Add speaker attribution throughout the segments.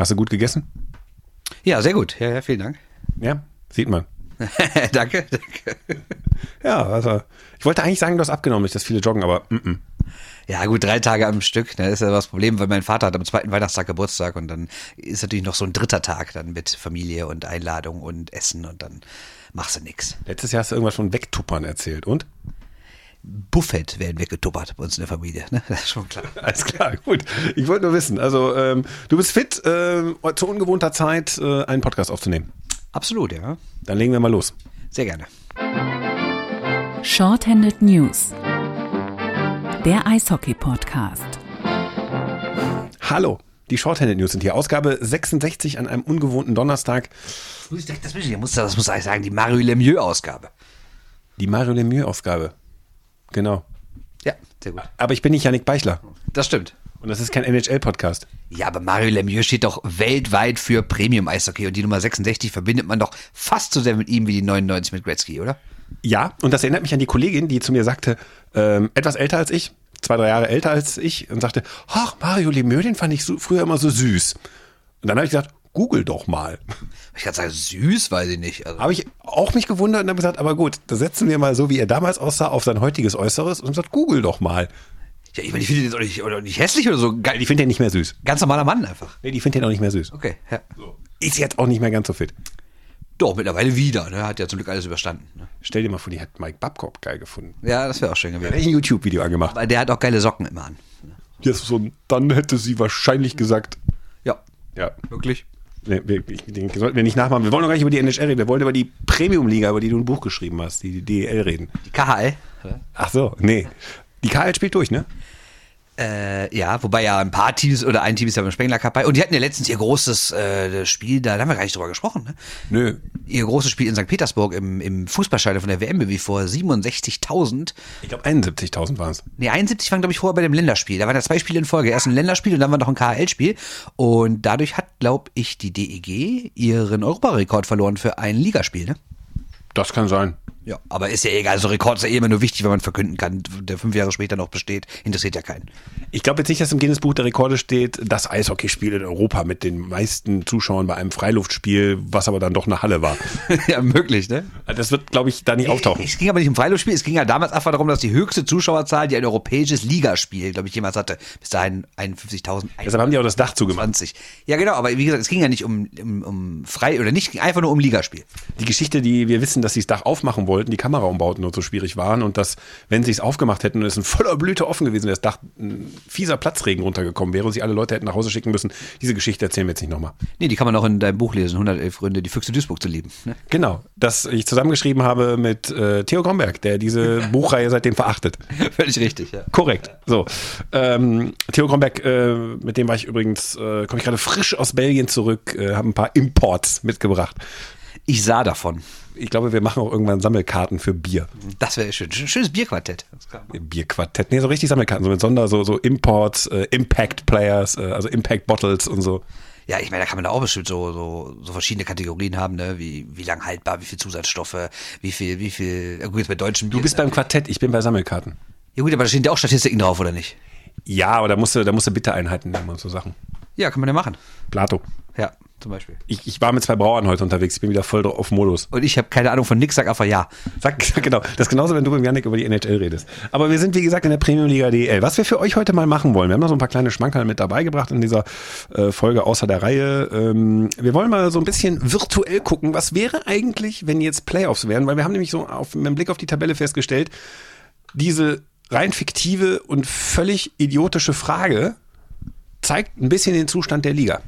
Speaker 1: Hast du gut gegessen?
Speaker 2: Ja, sehr gut. Ja, ja vielen Dank.
Speaker 1: Ja, sieht man.
Speaker 2: danke, danke.
Speaker 1: Ja, also ich wollte eigentlich sagen, du hast abgenommen, nicht dass viele joggen, aber mm -mm.
Speaker 2: Ja, gut, drei Tage am Stück, ne, ist ja das Problem, weil mein Vater hat am zweiten Weihnachtstag Geburtstag und dann ist natürlich noch so ein dritter Tag dann mit Familie und Einladung und Essen und dann machst du nix.
Speaker 1: Letztes Jahr hast du irgendwas von Wegtuppern erzählt und?
Speaker 2: Buffett werden weggetuppert bei uns in der Familie, ne? Das ist schon klar.
Speaker 1: Alles klar, gut. Ich wollte nur wissen, also ähm, du bist fit, äh, zu ungewohnter Zeit äh, einen Podcast aufzunehmen.
Speaker 2: Absolut, ja.
Speaker 1: Dann legen wir mal los.
Speaker 2: Sehr gerne.
Speaker 3: Shorthanded News. Der Eishockey-Podcast.
Speaker 1: Hallo, die Shorthanded News sind hier. Ausgabe 66 an einem ungewohnten Donnerstag.
Speaker 2: Das muss ich das muss ich sagen, die Mario Lemieux-Ausgabe.
Speaker 1: Die Mario Lemieux-Ausgabe. Genau.
Speaker 2: Ja, sehr gut.
Speaker 1: Aber ich bin nicht Janik Beichler.
Speaker 2: Das stimmt.
Speaker 1: Und das ist kein NHL-Podcast.
Speaker 2: Ja, aber Mario Lemieux steht doch weltweit für Premium-Eishockey und die Nummer 66 verbindet man doch fast so sehr mit ihm wie die 99 mit Gretzky, oder?
Speaker 1: Ja, und das erinnert mich an die Kollegin, die zu mir sagte, ähm, etwas älter als ich, zwei, drei Jahre älter als ich, und sagte, ach, Mario Lemieux, den fand ich so, früher immer so süß. Und dann habe ich gesagt, google doch mal.
Speaker 2: Ich kann sagen, süß, weiß ich nicht.
Speaker 1: Also habe ich auch mich gewundert und habe gesagt, aber gut, da setzen wir mal so, wie er damals aussah, auf sein heutiges Äußeres und gesagt, google doch mal.
Speaker 2: Ja, ich meine, ich finde den jetzt auch nicht, oder nicht hässlich oder so.
Speaker 1: Ich finde den nicht mehr süß.
Speaker 2: Ganz normaler Mann einfach.
Speaker 1: Nee, die finde den auch nicht mehr süß.
Speaker 2: Okay, ja.
Speaker 1: Ist jetzt auch nicht mehr ganz so fit.
Speaker 2: Doch, mittlerweile wieder. Ne? Hat ja zum Glück alles überstanden. Ne?
Speaker 1: Stell dir mal vor, die hat Mike Babcock geil gefunden.
Speaker 2: Ja, das wäre auch schön gewesen.
Speaker 1: ich ein YouTube-Video angemacht.
Speaker 2: Weil der hat auch geile Socken immer an.
Speaker 1: Ja, so, dann hätte sie wahrscheinlich gesagt,
Speaker 2: Ja,
Speaker 1: ja,
Speaker 2: wirklich.
Speaker 1: Nee, wir, ich, den sollten wir nicht nachmachen. Wir wollen doch gar nicht über die NHL reden. Wir wollen über die Premium-Liga, über die du ein Buch geschrieben hast, die, die DEL reden.
Speaker 2: Die KHL.
Speaker 1: Ach so, nee. Die KL spielt durch, ne?
Speaker 2: Äh, ja, wobei ja ein paar Teams oder ein Team ist ja beim Spengler Cup bei. Und die hatten ja letztens ihr großes äh, Spiel, da, da haben wir gar nicht drüber gesprochen, ne?
Speaker 1: Nö.
Speaker 2: Ihr großes Spiel in St. Petersburg im, im Fußballstadion von der WM wie vor 67.000.
Speaker 1: Ich glaube 71.000 waren es.
Speaker 2: Nee, 71 waren, glaube ich, vorher bei dem Länderspiel. Da waren ja zwei Spiele in Folge. Erst ein Länderspiel und dann war noch ein KHL-Spiel. Und dadurch hat, glaube ich, die DEG ihren Europarekord verloren für ein Ligaspiel, ne?
Speaker 1: Das kann sein.
Speaker 2: Ja, aber ist ja egal. So Rekord ist ja eh immer nur wichtig, wenn man verkünden kann, der fünf Jahre später noch besteht. Interessiert ja keinen.
Speaker 1: Ich glaube jetzt nicht, dass im Guinness Buch der Rekorde steht, das Eishockeyspiel in Europa mit den meisten Zuschauern bei einem Freiluftspiel, was aber dann doch eine Halle war.
Speaker 2: ja, möglich, ne?
Speaker 1: Das wird, glaube ich, da nicht auftauchen.
Speaker 2: Es ging aber nicht um Freiluftspiel, es ging ja damals einfach darum, dass die höchste Zuschauerzahl, die ein europäisches Ligaspiel, glaube ich, jemals hatte, bis dahin 51.000.
Speaker 1: Deshalb haben die auch das Dach zugemacht.
Speaker 2: 20. Ja, genau, aber wie gesagt, es ging ja nicht um, um, um frei oder nicht, einfach nur um Ligaspiel.
Speaker 1: Die Geschichte, die wir wissen, dass sie das Dach aufmachen wollten, die Kameraumbauten nur so schwierig waren und dass, wenn sie es aufgemacht hätten und es in voller Blüte offen gewesen wäre, das Dach ein fieser Platzregen runtergekommen wäre und sie alle Leute hätten nach Hause schicken müssen. Diese Geschichte erzählen wir jetzt nicht nochmal.
Speaker 2: Nee, die kann man auch in deinem Buch lesen, 111 Gründe, die Füchse Duisburg zu lieben. Ne?
Speaker 1: Genau, das ich zusammengeschrieben habe mit äh, Theo Gromberg, der diese Buchreihe seitdem verachtet.
Speaker 2: Völlig richtig, ja.
Speaker 1: Korrekt. So. Ähm, Theo Gromberg, äh, mit dem war ich übrigens, äh, komme ich gerade frisch aus Belgien zurück, äh, habe ein paar Imports mitgebracht.
Speaker 2: Ich sah davon.
Speaker 1: Ich glaube, wir machen auch irgendwann Sammelkarten für Bier.
Speaker 2: Das wäre schön. Schönes Bierquartett.
Speaker 1: Bierquartett. Nee, so richtig Sammelkarten, so mit Sonder, so, so Imports, äh, Impact Players, äh, also Impact Bottles und so.
Speaker 2: Ja, ich meine, da kann man da auch bestimmt so, so, so verschiedene Kategorien haben, ne? Wie, wie lang haltbar, wie viel Zusatzstoffe, wie viel, wie viel, gut, jetzt bei deutschen
Speaker 1: Du bist beim Quartett, ich bin bei Sammelkarten.
Speaker 2: Ja gut, aber da stehen ja auch Statistiken drauf, oder nicht?
Speaker 1: Ja, aber da musst du, da musst du Bittereinheiten nehmen und so Sachen.
Speaker 2: Ja, kann man ja machen.
Speaker 1: Plato.
Speaker 2: Ja, zum Beispiel.
Speaker 1: Ich, ich war mit zwei Brauern heute unterwegs, ich bin wieder voll auf Modus.
Speaker 2: Und ich habe keine Ahnung von nix, sag einfach ja.
Speaker 1: Sag, sag genau. Das ist genauso, wenn du mit Janik über die NHL redest. Aber wir sind, wie gesagt, in der Premium-Liga DL. Was wir für euch heute mal machen wollen, wir haben noch so ein paar kleine Schmankerl mit dabei gebracht in dieser äh, Folge außer der Reihe. Ähm, wir wollen mal so ein bisschen virtuell gucken, was wäre eigentlich, wenn jetzt Playoffs wären, weil wir haben nämlich so auf, mit dem Blick auf die Tabelle festgestellt, diese rein fiktive und völlig idiotische Frage zeigt ein bisschen den Zustand der Liga.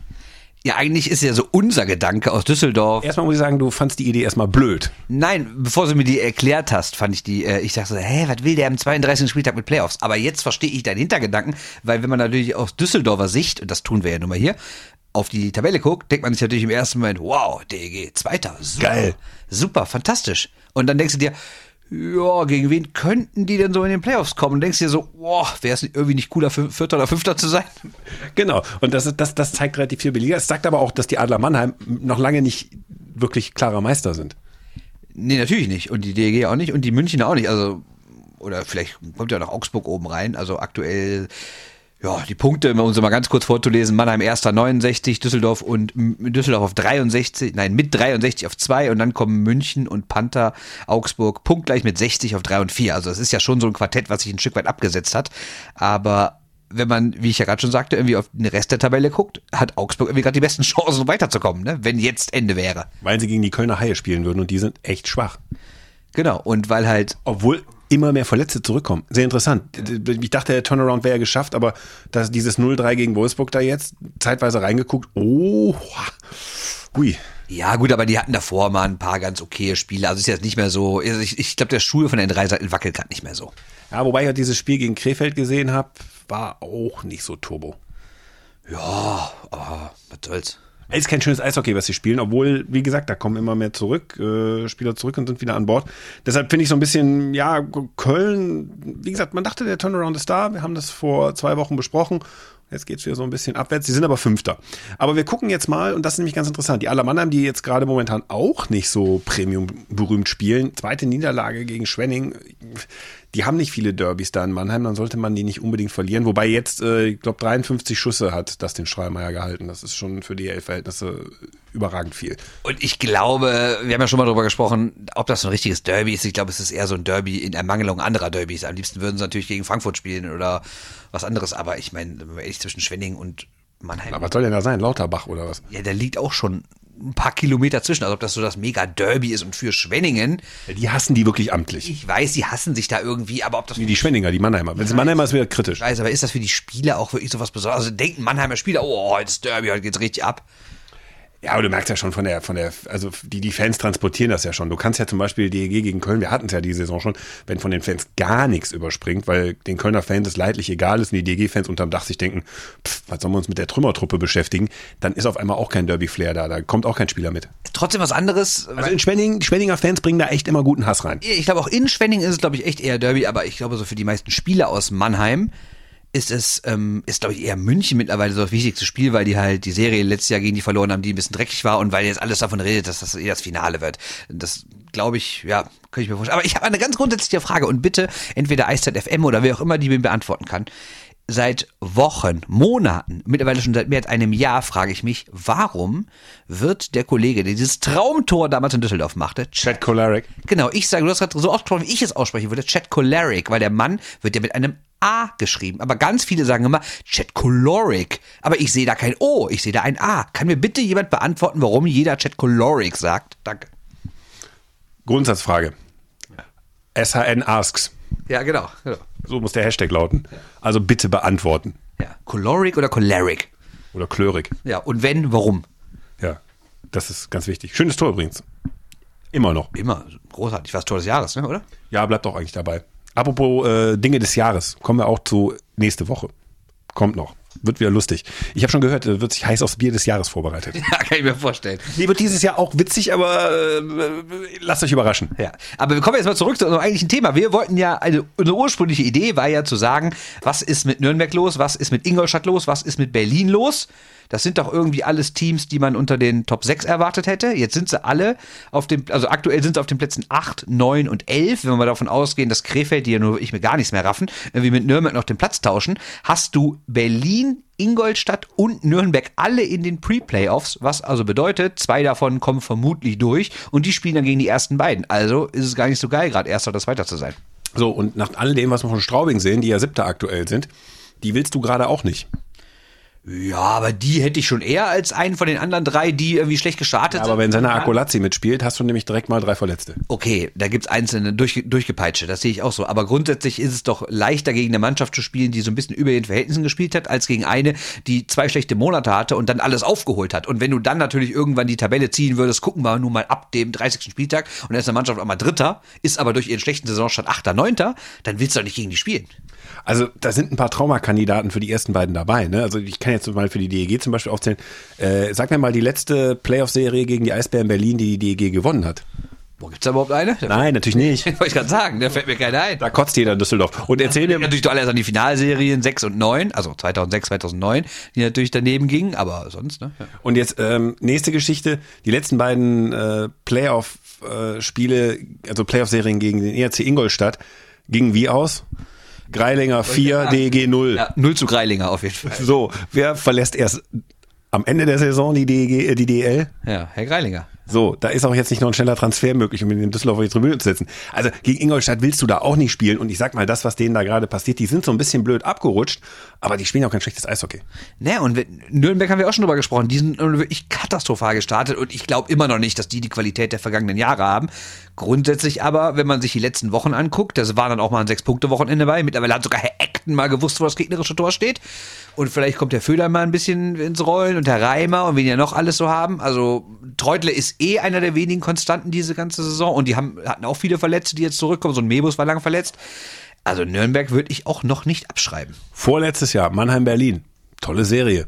Speaker 2: Ja, eigentlich ist ja so unser Gedanke aus Düsseldorf.
Speaker 1: Erstmal muss ich sagen, du fandst die Idee erstmal blöd.
Speaker 2: Nein, bevor du mir die erklärt hast, fand ich die, äh, ich dachte so, hä, was will der am 32. Spieltag mit Playoffs? Aber jetzt verstehe ich deinen Hintergedanken, weil wenn man natürlich aus Düsseldorfer Sicht, und das tun wir ja nun mal hier, auf die Tabelle guckt, denkt man sich natürlich im ersten Moment, wow, DEG, Zweiter, super,
Speaker 1: Geil.
Speaker 2: super, fantastisch. Und dann denkst du dir, ja, gegen wen könnten die denn so in den Playoffs kommen? Und denkst dir so, boah, wäre es irgendwie nicht cooler, Vierter oder Fünfter zu sein?
Speaker 1: Genau. Und das, das, das zeigt relativ viel Liga. Es sagt aber auch, dass die Adler Mannheim noch lange nicht wirklich klarer Meister sind.
Speaker 2: Nee, natürlich nicht. Und die DEG auch nicht und die Münchner auch nicht. Also, oder vielleicht kommt ja noch Augsburg oben rein. Also aktuell Ja, die Punkte, um sie mal ganz kurz vorzulesen, Mannheim erster 69, Düsseldorf und Düsseldorf auf 63, nein, mit 63 auf 2 und dann kommen München und Panther, Augsburg punktgleich mit 60 auf 3 und 4. Also es ist ja schon so ein Quartett, was sich ein Stück weit abgesetzt hat. Aber wenn man, wie ich ja gerade schon sagte, irgendwie auf den Rest der Tabelle guckt, hat Augsburg irgendwie gerade die besten Chancen, um weiterzukommen, ne? wenn jetzt Ende wäre.
Speaker 1: Weil sie gegen die Kölner Haie spielen würden und die sind echt schwach.
Speaker 2: Genau, und weil halt
Speaker 1: Obwohl immer mehr Verletzte zurückkommen. Sehr interessant. Ich dachte, der Turnaround wäre ja geschafft, aber dass dieses 0-3 gegen Wolfsburg da jetzt zeitweise reingeguckt. Oh, hui.
Speaker 2: Ja, gut, aber die hatten davor mal ein paar ganz okaye Spiele. Also ist jetzt nicht mehr so. also Ich, ich glaube, der Stuhl von den drei Seiten wackelt gerade nicht mehr so.
Speaker 1: Ja, wobei ich ja dieses Spiel gegen Krefeld gesehen habe, war auch nicht so turbo.
Speaker 2: Ja, aber was soll's.
Speaker 1: Ist kein schönes Eishockey, was sie spielen, obwohl, wie gesagt, da kommen immer mehr zurück, äh, Spieler zurück und sind wieder an Bord. Deshalb finde ich so ein bisschen, ja, Köln, wie gesagt, man dachte, der Turnaround ist da. Wir haben das vor zwei Wochen besprochen. Jetzt geht's wieder so ein bisschen abwärts. Sie sind aber Fünfter. Aber wir gucken jetzt mal, und das ist nämlich ganz interessant, die Aller Mannheim, die jetzt gerade momentan auch nicht so Premium berühmt spielen, zweite Niederlage gegen Schwenning, die haben nicht viele Derbys da in Mannheim, dann sollte man die nicht unbedingt verlieren. Wobei jetzt, äh, ich glaube, 53 Schüsse hat das den Strahlmeier gehalten. Das ist schon für die Verhältnisse überragend viel.
Speaker 2: Und ich glaube, wir haben ja schon mal darüber gesprochen, ob das so ein richtiges Derby ist. Ich glaube, es ist eher so ein Derby in Ermangelung anderer Derbys. Am liebsten würden sie natürlich gegen Frankfurt spielen oder was anderes. Aber ich meine, wenn man ehrlich zwischen Schwenning und Mannheim.
Speaker 1: Aber was soll denn da sein? Lauterbach oder was?
Speaker 2: ja, da liegt auch schon ein paar Kilometer zwischen. Also ob das so das Mega-Derby ist und für Schwenningen.
Speaker 1: Die hassen die wirklich amtlich.
Speaker 2: Ich weiß, die hassen sich da irgendwie, aber ob das
Speaker 1: Die, die Schwenninger, die Mannheimer. Wenn es Mannheimer ist, wieder kritisch.
Speaker 2: Ich weiß, aber ist das für die Spieler auch wirklich so was Besonderes? Also denken Mannheimer Spieler, oh, heute ist Derby, heute geht's richtig ab.
Speaker 1: Ja, aber du merkst ja schon von der, von der, also die, die Fans transportieren das ja schon. Du kannst ja zum Beispiel DEG gegen Köln, wir hatten es ja die Saison schon, wenn von den Fans gar nichts überspringt, weil den Kölner Fans es leidlich egal ist und die DEG-Fans unterm Dach sich denken, pff, was sollen wir uns mit der Trümmertruppe beschäftigen, dann ist auf einmal auch kein Derby-Flair da, da kommt auch kein Spieler mit.
Speaker 2: Trotzdem was anderes.
Speaker 1: Also in Schwenning, die Schwenninger Fans bringen da echt immer guten Hass rein.
Speaker 2: ich glaube auch in Schwenning ist es, glaube ich, echt eher Derby, aber ich glaube so für die meisten Spieler aus Mannheim ist es, ähm, ist glaube ich eher München mittlerweile so das wichtigste Spiel, weil die halt die Serie letztes Jahr gegen die verloren haben, die ein bisschen dreckig war und weil jetzt alles davon redet, dass das eh das Finale wird. Das glaube ich, ja, könnte ich mir vorstellen. Aber ich habe eine ganz grundsätzliche Frage und bitte entweder Eiszeit FM oder wer auch immer die mir beantworten kann. Seit Wochen, Monaten, mittlerweile schon seit mehr als einem Jahr frage ich mich, warum wird der Kollege, der dieses Traumtor damals in Düsseldorf machte,
Speaker 1: Chad Kolarek.
Speaker 2: Genau, ich sage, du hast gerade so ausgesprochen, wie ich es aussprechen würde, Chat Choleric, weil der Mann wird ja mit einem A geschrieben. Aber ganz viele sagen immer Chat Choleric. Aber ich sehe da kein O, ich sehe da ein A. Kann mir bitte jemand beantworten, warum jeder Chat Choleric sagt? Danke.
Speaker 1: Grundsatzfrage. SHN asks.
Speaker 2: Ja, genau. genau.
Speaker 1: So muss der Hashtag lauten. Also bitte beantworten.
Speaker 2: Ja. Choleric oder Choleric?
Speaker 1: Oder Klörig.
Speaker 2: Ja, und wenn, warum?
Speaker 1: Ja, das ist ganz wichtig. Schönes Tor übrigens. Immer noch.
Speaker 2: Immer großartig. Was Tor des Jahres, ne, oder?
Speaker 1: Ja, bleibt auch eigentlich dabei. Apropos äh, Dinge des Jahres, kommen wir auch zu nächste Woche. Kommt noch. Wird wieder lustig. Ich habe schon gehört, wird sich heiß aufs Bier des Jahres vorbereitet.
Speaker 2: Ja, kann ich mir vorstellen.
Speaker 1: Nee, wird dieses Jahr auch witzig, aber äh, lasst euch überraschen.
Speaker 2: Ja, aber wir kommen jetzt mal zurück zu unserem eigentlichen Thema. Wir wollten ja, also unsere ursprüngliche Idee war ja zu sagen, was ist mit Nürnberg los, was ist mit Ingolstadt los, was ist mit Berlin los? Das sind doch irgendwie alles Teams, die man unter den Top 6 erwartet hätte. Jetzt sind sie alle auf dem, also aktuell sind sie auf den Plätzen 8, 9 und 11. Wenn wir davon ausgehen, dass Krefeld, die ja nur ich mir gar nichts mehr raffen, irgendwie mit Nürnberg noch den Platz tauschen, hast du Berlin, Ingolstadt und Nürnberg alle in den Pre-Playoffs, was also bedeutet, zwei davon kommen vermutlich durch und die spielen dann gegen die ersten beiden. Also ist es gar nicht so geil, gerade Erster oder Zweiter zu sein.
Speaker 1: So, und nach all dem, was wir von Straubing sehen, die ja siebter aktuell sind, die willst du gerade auch nicht.
Speaker 2: Ja, aber die hätte ich schon eher als einen von den anderen drei, die irgendwie schlecht gestartet
Speaker 1: Aber wenn seine Akolazzi mitspielt, hast du nämlich direkt mal drei Verletzte.
Speaker 2: Okay, da gibt's einzelne durch, durchgepeitsche, das sehe ich auch so. Aber grundsätzlich ist es doch leichter, gegen eine Mannschaft zu spielen, die so ein bisschen über ihren Verhältnissen gespielt hat, als gegen eine, die zwei schlechte Monate hatte und dann alles aufgeholt hat. Und wenn du dann natürlich irgendwann die Tabelle ziehen würdest, gucken wir nun mal ab dem 30. Spieltag und dann ist eine Mannschaft auch mal Dritter, ist aber durch ihren schlechten Saisonstart Achter, Neunter, dann willst du doch nicht gegen die spielen.
Speaker 1: Also da sind ein paar Traumakandidaten für die ersten beiden dabei. Ne? Also ich kann jetzt mal für die DEG zum Beispiel aufzählen. Äh, sag mir mal die letzte Playoff-Serie gegen die Eisbären Berlin, die die DEG gewonnen hat.
Speaker 2: Wo gibt's da überhaupt eine?
Speaker 1: Nein, natürlich nicht.
Speaker 2: Wollte ich gerade sagen, da fällt mir keiner ein.
Speaker 1: Da kotzt jeder in Düsseldorf. Und erzähl mir,
Speaker 2: natürlich doch alles an die Finalserien 6 und 9, also 2006, 2009, die natürlich daneben gingen, aber sonst, ne? Ja.
Speaker 1: und jetzt ähm, nächste Geschichte. Die letzten beiden äh, Playoff-Spiele, also Playoff-Serien gegen den ERC Ingolstadt, gingen wie aus? Greilinger 4, DEG 0.
Speaker 2: Ja, 0 zu Greilinger auf jeden Fall.
Speaker 1: So, wer verlässt erst am Ende der Saison die, DEG, äh, die DL?
Speaker 2: Ja, Herr Greilinger.
Speaker 1: So, da ist auch jetzt nicht noch ein schneller Transfer möglich, um ihn in Düsseldorf auf die Tribüne zu setzen. Also gegen Ingolstadt willst du da auch nicht spielen. Und ich sag mal, das, was denen da gerade passiert, die sind so ein bisschen blöd abgerutscht, aber die spielen auch kein schlechtes Eishockey.
Speaker 2: Ne, und wenn- Nürnberg haben wir auch schon drüber gesprochen. Die sind wirklich katastrophal gestartet und ich glaube immer noch nicht, dass die die Qualität der vergangenen Jahre haben. Grundsätzlich aber, wenn man sich die letzten Wochen anguckt, das war dann auch mal ein Sechs-Punkte-Wochenende bei. Mittlerweile hat sogar Herr Eckten mal gewusst, wo das gegnerische Tor steht. Und vielleicht kommt der Föhler mal ein bisschen ins Rollen und der Reimer und wen ja noch alles so haben. Also Treutle ist eh einer der wenigen Konstanten diese ganze Saison und die haben, hatten auch viele Verletzte, die jetzt zurückkommen. So ein Mebus war lang verletzt. Also Nürnberg würde ich auch noch nicht abschreiben.
Speaker 1: Vorletztes Jahr, Mannheim-Berlin. Tolle Serie.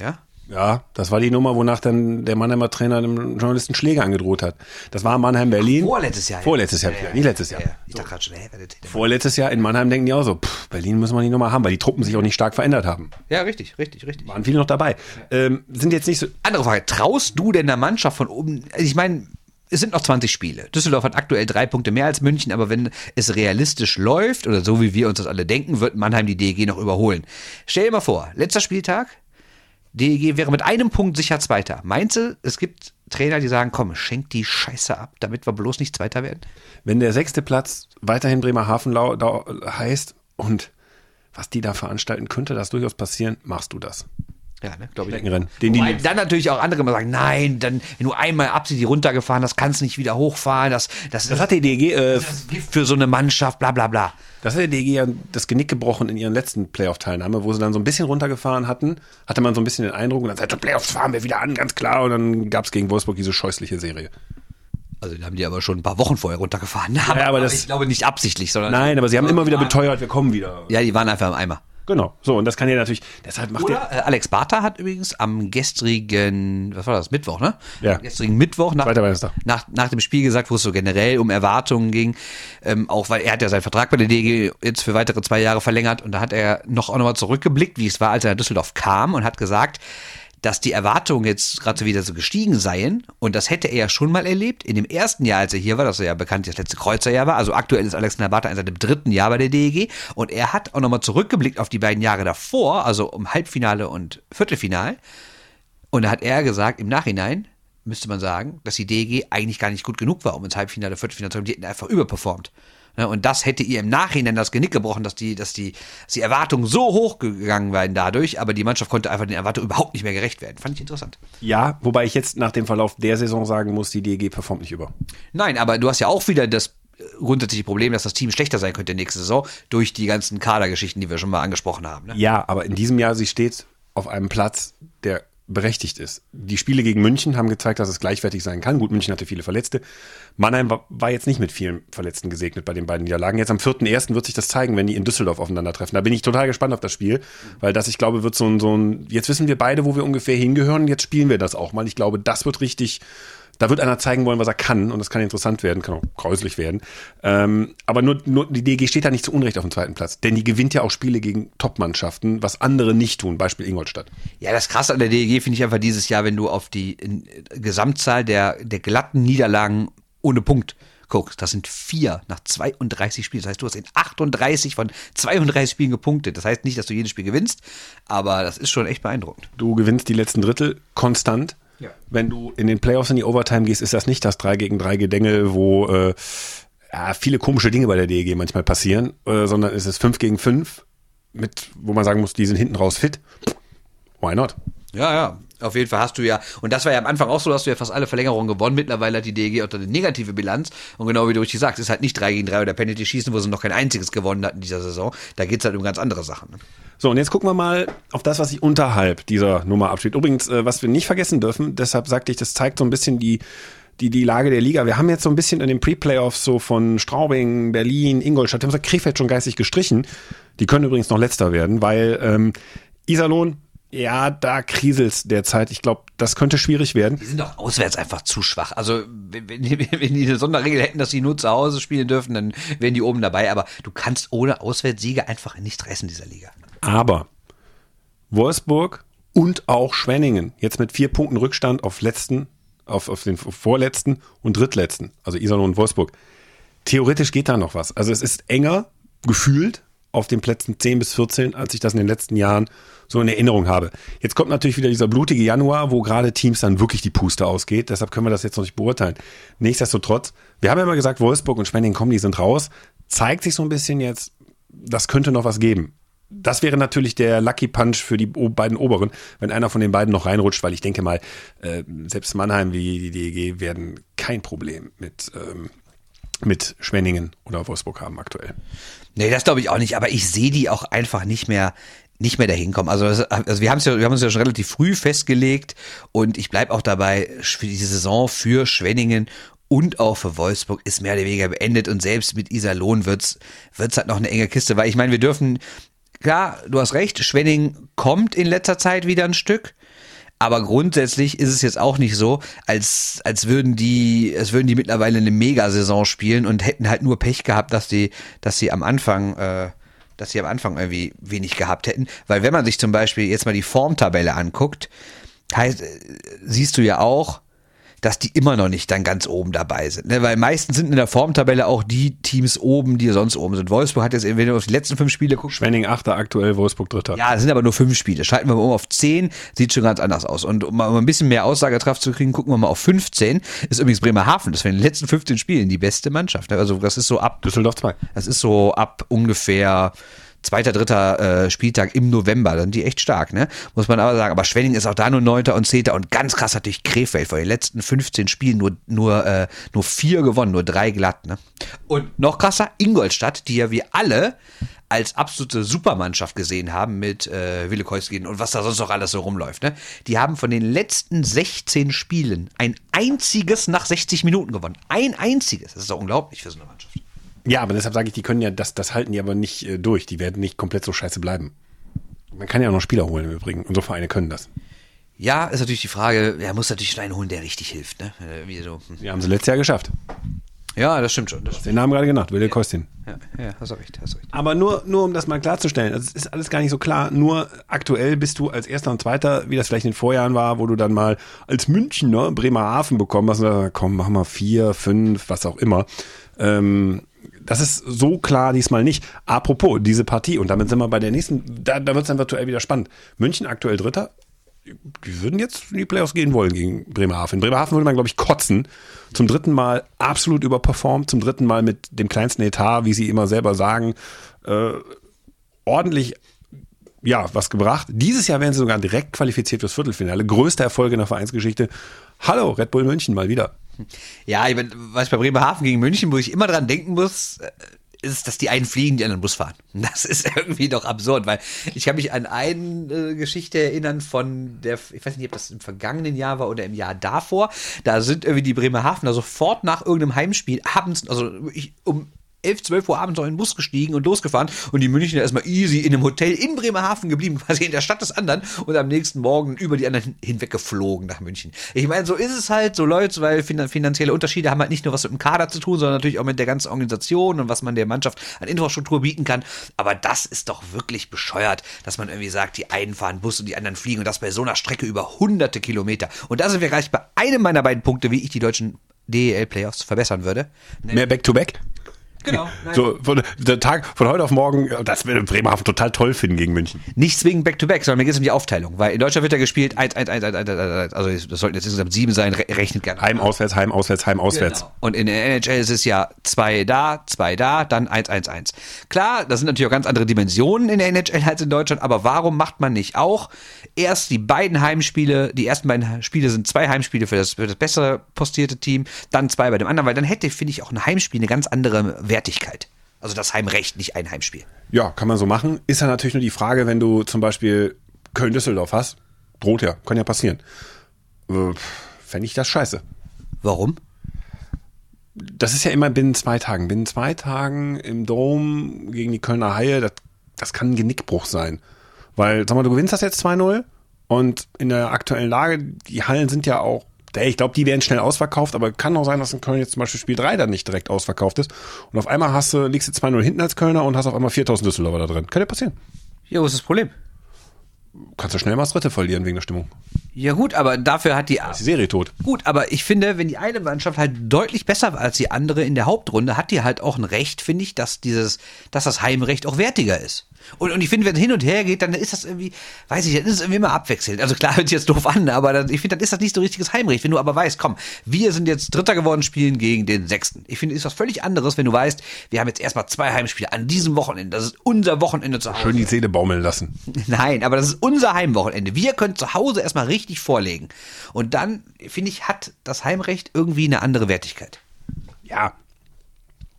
Speaker 2: Ja?
Speaker 1: Ja, das war die Nummer, wonach dann der Mannheimer Trainer dem Journalisten Schläge angedroht hat. Das war Mannheim-Berlin.
Speaker 2: Vorletztes Jahr.
Speaker 1: Vorletztes Jahr, nicht letztes Jahr.
Speaker 2: Ja, ja. Ich dachte gerade schon, hä?
Speaker 1: Vorletztes Jahr in Mannheim denken die auch so, pff, Berlin müssen wir die Nummer haben, weil die Truppen sich auch nicht stark verändert haben.
Speaker 2: Ja, richtig, richtig, richtig.
Speaker 1: Waren viele noch dabei. Ähm, sind jetzt nicht so,
Speaker 2: Andere Frage, traust du denn der Mannschaft von oben, also ich meine, es sind noch 20 Spiele. Düsseldorf hat aktuell drei Punkte mehr als München, aber wenn es realistisch läuft, oder so wie wir uns das alle denken, wird Mannheim die DEG noch überholen. Stell dir mal vor, letzter Spieltag, DEG wäre mit einem Punkt sicher Zweiter. Meinst du, es gibt Trainer, die sagen, komm, schenk die Scheiße ab, damit wir bloß nicht Zweiter werden?
Speaker 1: wenn der sechste Platz weiterhin Bremerhaven heißt und was die da veranstalten, könnte das durchaus passieren, machst du das.
Speaker 2: Ja, ne, glaube ich.
Speaker 1: Steckenrennen. Den die
Speaker 2: Wobei dann natürlich auch andere mal sagen, nein, dann, wenn du einmal absichtlich runtergefahren hast, kannst du nicht wieder hochfahren, das, das,
Speaker 1: Das hat die DG, äh,
Speaker 2: für so eine Mannschaft, bla bla bla.
Speaker 1: das hat die DG ja das Genick gebrochen in ihren letzten Playoff-Teilnahme, wo sie dann so ein bisschen runtergefahren hatten, hatte man so ein bisschen den Eindruck und dann seit Playoffs fahren wir wieder an, ganz klar. Und dann gab es gegen Wolfsburg diese scheußliche Serie.
Speaker 2: Also die haben die aber schon ein paar Wochen vorher runtergefahren. Aber,
Speaker 1: aber das-
Speaker 2: ich glaube nicht absichtlich, sondern
Speaker 1: Nein, aber sie haben immer wieder beteuert, wir kommen wieder.
Speaker 2: ja, die waren einfach im Eimer.
Speaker 1: Genau. So, und das kann ja natürlich, deshalb macht
Speaker 2: Oder
Speaker 1: der,
Speaker 2: äh, Alex Bartha hat übrigens am gestrigen, was war das, Mittwoch, ne?
Speaker 1: Ja.
Speaker 2: Am gestrigen Mittwoch nach, nach, nach dem Spiel gesagt, wo es so generell um Erwartungen ging, ähm, auch weil er hat ja seinen Vertrag bei der DG jetzt für weitere zwei Jahre verlängert und da hat er noch auch nochmal zurückgeblickt, wie es war, als er nach Düsseldorf kam und hat gesagt, dass die Erwartungen jetzt gerade wieder so gestiegen seien und das hätte er ja schon mal erlebt in dem ersten Jahr, als er hier war, das er ja bekannt das letzte Kreuzerjahr war, also aktuell ist Alexander Bartha in seinem dritten Jahr bei der DEG und er hat auch nochmal zurückgeblickt auf die beiden Jahre davor, also um Halbfinale und Viertelfinal und da hat er gesagt, im Nachhinein müsste man sagen, dass die DEG eigentlich gar nicht gut genug war, um ins Halbfinale, Viertelfinale zu kommen. Die hätten einfach überperformt. Ne, Und das hätte ihr im Nachhinein das Genick gebrochen, dass die, dass die, dass die Erwartungen so hoch gegangen waren dadurch, aber die Mannschaft konnte einfach den Erwartungen überhaupt nicht mehr gerecht werden. Fand ich interessant.
Speaker 1: ja, wobei ich jetzt nach dem Verlauf der Saison sagen muss, die DG performt nicht über.
Speaker 2: Nein, aber du hast ja auch wieder das äh, grundsätzliche Problem, dass das Team schlechter sein könnte nächste Saison durch die ganzen Kadergeschichten, die wir schon mal angesprochen haben. Ne?
Speaker 1: Ja, aber in diesem Jahr, sie steht auf einem Platz, der berechtigt ist. Die Spiele gegen München haben gezeigt, dass es gleichwertig sein kann. Gut, München hatte viele Verletzte. Mannheim war, jetzt nicht mit vielen Verletzten gesegnet bei den beiden Niederlagen. Jetzt am 4.1. wird sich das zeigen, wenn die in Düsseldorf aufeinandertreffen. Da bin ich total gespannt auf das Spiel, weil das, ich glaube, wird so ein, so ein, jetzt wissen wir beide, wo wir ungefähr hingehören, jetzt spielen wir das auch mal. Ich glaube, das wird richtig, da wird einer zeigen wollen, was er kann und das kann interessant werden, kann auch grauslich werden. Ähm, aber nur, nur die DG steht da nicht zu Unrecht auf dem zweiten Platz, denn die gewinnt ja auch Spiele gegen Top-Mannschaften, was andere nicht tun, Beispiel Ingolstadt.
Speaker 2: Ja, das Krasse an der DEG finde ich einfach dieses Jahr, wenn du auf die in, Gesamtzahl der, der glatten Niederlagen ohne Punkt guckst. Das sind vier nach 32 Spielen. Das heißt, du hast in 38 von 32 Spielen gepunktet. Das heißt nicht, dass du jedes Spiel gewinnst, aber das ist schon echt beeindruckend.
Speaker 1: Du gewinnst die letzten Drittel konstant.
Speaker 2: Ja.
Speaker 1: Wenn du in den Playoffs in die Overtime gehst, ist das nicht das 3 gegen 3 Gedengel, wo äh, ja, viele komische Dinge bei der DEG manchmal passieren, äh, sondern es ist 5 gegen 5, mit, wo man sagen muss, die sind hinten raus fit. Why not?
Speaker 2: Ja, ja. Auf jeden Fall hast du ja, und das war ja am Anfang auch so, hast du ja fast alle Verlängerungen gewonnen. Mittlerweile hat die DEG auch eine negative Bilanz. Und genau wie du richtig sagst, ist halt nicht 3 gegen 3 oder Penalty schießen, wo sie noch kein einziges gewonnen hatten in dieser Saison. Da geht's halt um ganz andere Sachen. Ne?
Speaker 1: So, und jetzt gucken wir mal auf das, was sich unterhalb dieser Nummer abspielt. Übrigens, äh, was wir nicht vergessen dürfen, deshalb sagte ich, das zeigt so ein bisschen die, die, die Lage der Liga. Wir haben jetzt so ein bisschen in den Pre-Playoffs so von Straubing, Berlin, Ingolstadt, wir haben gesagt, Krefeld schon geistig gestrichen. Die können übrigens noch letzter werden, weil ähm, Iserlohn, ja, da kriselt's derzeit. Ich glaube, das könnte schwierig werden.
Speaker 2: Die sind doch auswärts einfach zu schwach. Also, wenn, die- wenn die eine Sonderregel hätten, dass sie nur zu Hause spielen dürfen, dann wären die oben dabei. Aber du kannst ohne Auswärtssiege einfach nicht reißen in dieser Liga.
Speaker 1: Aber Wolfsburg und auch Schwenningen jetzt mit vier Punkten Rückstand auf letzten, auf, auf den vorletzten und drittletzten, also Iserlohn und Wolfsburg. Theoretisch geht da noch was. Also es ist enger, gefühlt auf den Plätzen 10 bis 14, als ich das in den letzten Jahren so in Erinnerung habe. Jetzt kommt natürlich wieder dieser blutige Januar, wo gerade Teams dann wirklich die Puste ausgeht. Deshalb können wir das jetzt noch nicht beurteilen. Nichtsdestotrotz, wir haben ja immer gesagt, Wolfsburg und Schwenning kommen, die sind raus. Zeigt sich so ein bisschen jetzt, das könnte noch was geben. Das wäre natürlich der Lucky Punch für die beiden Oberen, wenn einer von den beiden noch reinrutscht, weil ich denke mal, äh, selbst Mannheim wie die DEG werden kein Problem mit, ähm, mit Schwenningen oder Wolfsburg haben aktuell.
Speaker 2: Nee, das glaube ich auch nicht, aber ich sehe die auch einfach nicht mehr nicht mehr dahin kommen. Also, also wir haben es ja, wir haben uns ja schon relativ früh festgelegt und ich bleib auch dabei, für diese Saison für Schwenningen und auch für Wolfsburg ist mehr oder weniger beendet und selbst mit Iserlohn wird's wird's halt noch eine enge Kiste, weil ich meine, wir dürfen klar, du hast recht, Schwenning kommt in letzter Zeit wieder ein Stück. Aber grundsätzlich ist es jetzt auch nicht so, als, als würden die, als würden die mittlerweile eine Megasaison spielen und hätten halt nur Pech gehabt, dass die, dass sie am Anfang, äh, dass sie am Anfang irgendwie wenig gehabt hätten. Weil wenn man sich zum Beispiel jetzt mal die Formtabelle anguckt, heißt, äh, siehst du ja auch, dass die immer noch nicht dann ganz oben dabei sind. Ne? Weil meistens sind in der Formtabelle auch die Teams oben, die sonst oben sind. Wolfsburg hat jetzt, wenn du auf die letzten fünf Spiele guckst.
Speaker 1: Schwenning Achter aktuell, Wolfsburg Dritter.
Speaker 2: Ja, das sind aber nur fünf Spiele. Schalten wir mal um auf zehn, sieht schon ganz anders aus. Und um mal ein bisschen mehr Aussagekraft zu kriegen, gucken wir mal auf 15. Ist übrigens Bremerhaven. Das wäre in den letzten 15 Spielen die beste Mannschaft. Ne? Also das ist so ab.
Speaker 1: Düsseldorf 2.
Speaker 2: Das ist so ab ungefähr zweiter, dritter äh, Spieltag im November. Dann sind die echt stark, ne? Muss man aber sagen. Aber Schwenning ist auch da nur Neunter und Zehnter und ganz krass natürlich Krefeld. Vor den letzten 15 Spielen nur, nur, äh, nur vier gewonnen, nur drei glatt, ne? Und noch krasser, Ingolstadt, die ja wir alle als absolute Supermannschaft gesehen haben mit äh, Wille Keuskin und was da sonst noch alles so rumläuft. Ne? Die haben von den letzten 16 Spielen ein einziges nach 60 Minuten gewonnen. Ein einziges. Das ist doch unglaublich für so eine Mannschaft.
Speaker 1: Ja, aber deshalb sage ich, die können ja, das, das halten die aber nicht äh, durch. Die werden nicht komplett so scheiße bleiben. Man kann ja auch noch Spieler holen im Übrigen. Und so Vereine können das.
Speaker 2: Ja, ist natürlich die Frage, er muss natürlich einen holen, der richtig hilft. Ne? Äh, Wie so.
Speaker 1: Die haben sie letztes Jahr geschafft.
Speaker 2: Ja, das stimmt schon. Das
Speaker 1: Den Namen gerade genannt, Wilde Kostin.
Speaker 2: ja, ja, hast du recht, hast recht.
Speaker 1: Aber nur, nur um das mal klarzustellen, also es ist alles gar nicht so klar. Nur aktuell bist du als Erster und Zweiter, wie das vielleicht in den Vorjahren war, wo du dann mal als Münchner Bremerhaven bekommen hast und dann, komm, mach mal vier, fünf, was auch immer. Ähm, das ist so klar diesmal nicht. Apropos, diese Partie, und damit sind wir bei der nächsten, da, da wird es dann virtuell wieder spannend. München aktuell Dritter, die würden jetzt in die Playoffs gehen wollen gegen Bremerhaven. In Bremerhaven würde man, glaube ich, kotzen. Zum dritten Mal absolut überperformt, zum dritten Mal mit dem kleinsten Etat, wie sie immer selber sagen, äh, ordentlich ja, was gebracht. Dieses Jahr werden sie sogar direkt qualifiziert fürs Viertelfinale. Größter Erfolg in der Vereinsgeschichte. Hallo, Red Bull München mal wieder.
Speaker 2: Ja, ich mein, was bei Bremerhaven gegen München, wo ich immer dran denken muss, äh, ist, dass die einen fliegen, die anderen Bus fahren. Das ist irgendwie doch absurd, weil ich kann mich an eine äh, Geschichte erinnern von der, ich weiß nicht, ob das im vergangenen Jahr war oder im Jahr davor. Da sind irgendwie die Bremerhavener sofort nach irgendeinem Heimspiel abends, also ich, um 11, 12 Uhr abends noch in den Bus gestiegen und losgefahren und die Münchner erstmal easy in einem Hotel in Bremerhaven geblieben, quasi in der Stadt des anderen und am nächsten Morgen über die anderen hinweg geflogen nach München. Ich meine, so ist es halt, so Leute, weil finan- finanzielle Unterschiede haben halt nicht nur was mit dem Kader zu tun, sondern natürlich auch mit der ganzen Organisation und was man der Mannschaft an Infrastruktur bieten kann. Aber das ist doch wirklich bescheuert, dass man irgendwie sagt, die einen fahren Bus und die anderen fliegen und das bei so einer Strecke über hunderte Kilometer. Und da sind wir gleich bei einem meiner beiden Punkte, wie ich die deutschen DEL-Playoffs verbessern würde.
Speaker 1: Mehr Back-to-Back?
Speaker 2: Genau. Nein.
Speaker 1: So, von, der Tag von heute auf morgen, das würde Bremerhaven total toll finden gegen München.
Speaker 2: nicht zwingend back-to-back, sondern mir geht es um die Aufteilung. Weil in Deutschland wird ja gespielt 1, 1, 1, 1, 1, 1, 1, also das sollten jetzt insgesamt sieben sein, re rechnet gerne.
Speaker 1: Heim, auswärts, heim, auswärts, heim, auswärts.
Speaker 2: Genau. Und in der NHL ist es ja zwei da, zwei da, dann 1, 1, 1. Klar, das sind natürlich auch ganz andere Dimensionen in der NHL als in Deutschland, aber warum macht man nicht auch erst die beiden Heimspiele, die ersten beiden Spiele sind zwei Heimspiele für das, für das bessere postierte Team, dann zwei bei dem anderen, weil dann hätte, finde ich, auch ein Heimspiel eine ganz andere Wertigkeit. Also das Heimrecht, nicht ein Heimspiel.
Speaker 1: Ja, kann man so machen. Ist ja natürlich nur die Frage, wenn du zum Beispiel Köln-Düsseldorf hast, droht ja, kann ja passieren. Äh, Fände ich das scheiße.
Speaker 2: Warum?
Speaker 1: Das ist ja immer binnen zwei Tagen. Binnen zwei Tagen im Dom gegen die Kölner Haie, das, das kann ein Genickbruch sein. Weil, sag mal, du gewinnst das jetzt 2-0 und in der aktuellen Lage, die Hallen sind ja auch, ich glaube, die werden schnell ausverkauft, aber kann auch sein, dass in Köln jetzt zum Beispiel Spiel 3 dann nicht direkt ausverkauft ist. Und auf einmal hast du, liegst du 2-0 hinten als Kölner und hast auf einmal 4000 Düsseldorfer da drin. Kann ja passieren.
Speaker 2: Ja, was ist das Problem?
Speaker 1: Kannst du schnell mal das dritte verlieren wegen der Stimmung.
Speaker 2: Ja gut, aber dafür hat die
Speaker 1: Ist die Serie tot.
Speaker 2: Gut, aber ich finde, wenn die eine Mannschaft halt deutlich besser war als die andere in der Hauptrunde, hat die halt auch ein Recht, finde ich, dass dieses, dass das Heimrecht auch wertiger ist. Und, und ich finde, wenn es hin und her geht, dann ist das irgendwie, weiß ich, dann ist es irgendwie immer abwechselnd. Also klar, hört sich jetzt doof an, aber dann, ich finde, dann ist das nicht so richtiges Heimrecht. Wenn du aber weißt, komm, wir sind jetzt Dritter geworden, spielen gegen den Sechsten. Ich finde, ist was völlig anderes, wenn du weißt, wir haben jetzt erstmal zwei Heimspiele an diesem Wochenende. Das ist unser Wochenende zu Hause.
Speaker 1: Schön die Seele baumeln lassen.
Speaker 2: Nein, aber das ist unser Heimwochenende. Wir können zu Hause erstmal richtig vorlegen. Und dann, finde ich, hat das Heimrecht irgendwie eine andere Wertigkeit.
Speaker 1: Ja.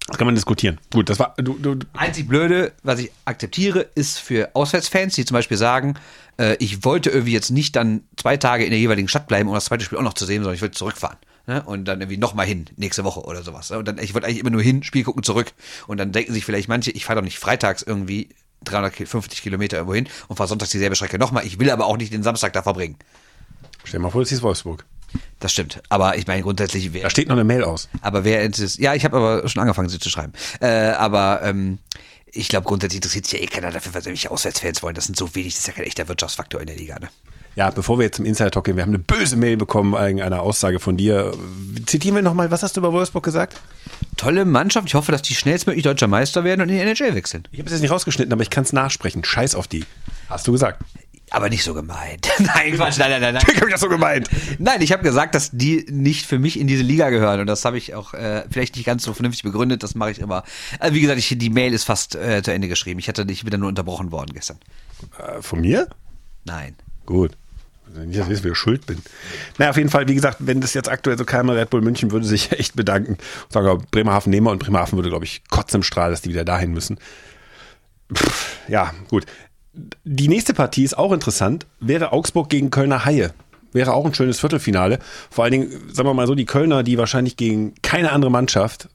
Speaker 1: Das kann man diskutieren. Gut, das war. Du, du,
Speaker 2: Einzig Blöde, was ich akzeptiere, ist für Auswärtsfans, die zum Beispiel sagen, äh, ich wollte irgendwie jetzt nicht dann zwei Tage in der jeweiligen Stadt bleiben, um das zweite Spiel auch noch zu sehen, sondern ich wollte zurückfahren. Ne? Und dann irgendwie nochmal hin, nächste Woche oder sowas. Ne? Und dann, ich wollte eigentlich immer nur hin, Spiel gucken, zurück. Und dann denken sich vielleicht manche, ich fahre doch nicht freitags irgendwie 350 Kilometer irgendwo hin und fahre sonntags dieselbe Strecke nochmal. Ich will aber auch nicht den Samstag da verbringen.
Speaker 1: stell dir mal vor, das hieß Wolfsburg.
Speaker 2: Das stimmt. Aber ich meine grundsätzlich, wer,
Speaker 1: Da steht noch eine Mail aus.
Speaker 2: aber wer interessiert, ja, ich habe aber schon angefangen, sie zu schreiben. Äh, aber ähm, ich glaube, grundsätzlich interessiert sich ja eh keiner dafür, was irgendwelche Auswärtsfans wollen. Das sind so wenig, das ist ja kein echter Wirtschaftsfaktor in der Liga. Ne?
Speaker 1: Ja, bevor wir jetzt zum Insider-Talk gehen, wir haben eine böse Mail bekommen wegen einer Aussage von dir. Zitieren wir nochmal, was hast du über Wolfsburg gesagt?
Speaker 2: Tolle Mannschaft. Ich hoffe, dass die schnellstmöglich deutscher Meister werden und in die NHL wechseln.
Speaker 1: Ich habe es jetzt nicht rausgeschnitten, aber ich kann es nachsprechen. Scheiß auf die. Hast du gesagt.
Speaker 2: Aber nicht so gemeint. nein, Quatsch, nein, nein, nein, nein.
Speaker 1: Ich habe das so gemeint.
Speaker 2: Nein, ich habe gesagt, dass die nicht für mich in diese Liga gehören und das habe ich auch äh, vielleicht nicht ganz so vernünftig begründet. Das mache ich immer. Also wie gesagt, ich, die Mail ist fast äh, zu Ende geschrieben. Ich hatte nicht wieder nur unterbrochen worden gestern.
Speaker 1: Äh, von mir?
Speaker 2: Nein.
Speaker 1: Gut. Nicht, dass ich wieder schuld bin. Naja, auf jeden Fall, wie gesagt, wenn das jetzt aktuell so käme, Red Bull München würde sich echt bedanken. Und sagen, aber Bremerhaven nehmen wir und Bremerhaven würde, glaube ich, kotzen im Strahl, dass die wieder dahin müssen. Pff, ja, gut. Die nächste Partie ist auch interessant. Wäre Augsburg gegen Kölner Haie. Wäre auch ein schönes Viertelfinale. Vor allen Dingen, sagen wir mal so, die Kölner, die wahrscheinlich gegen keine andere Mannschaft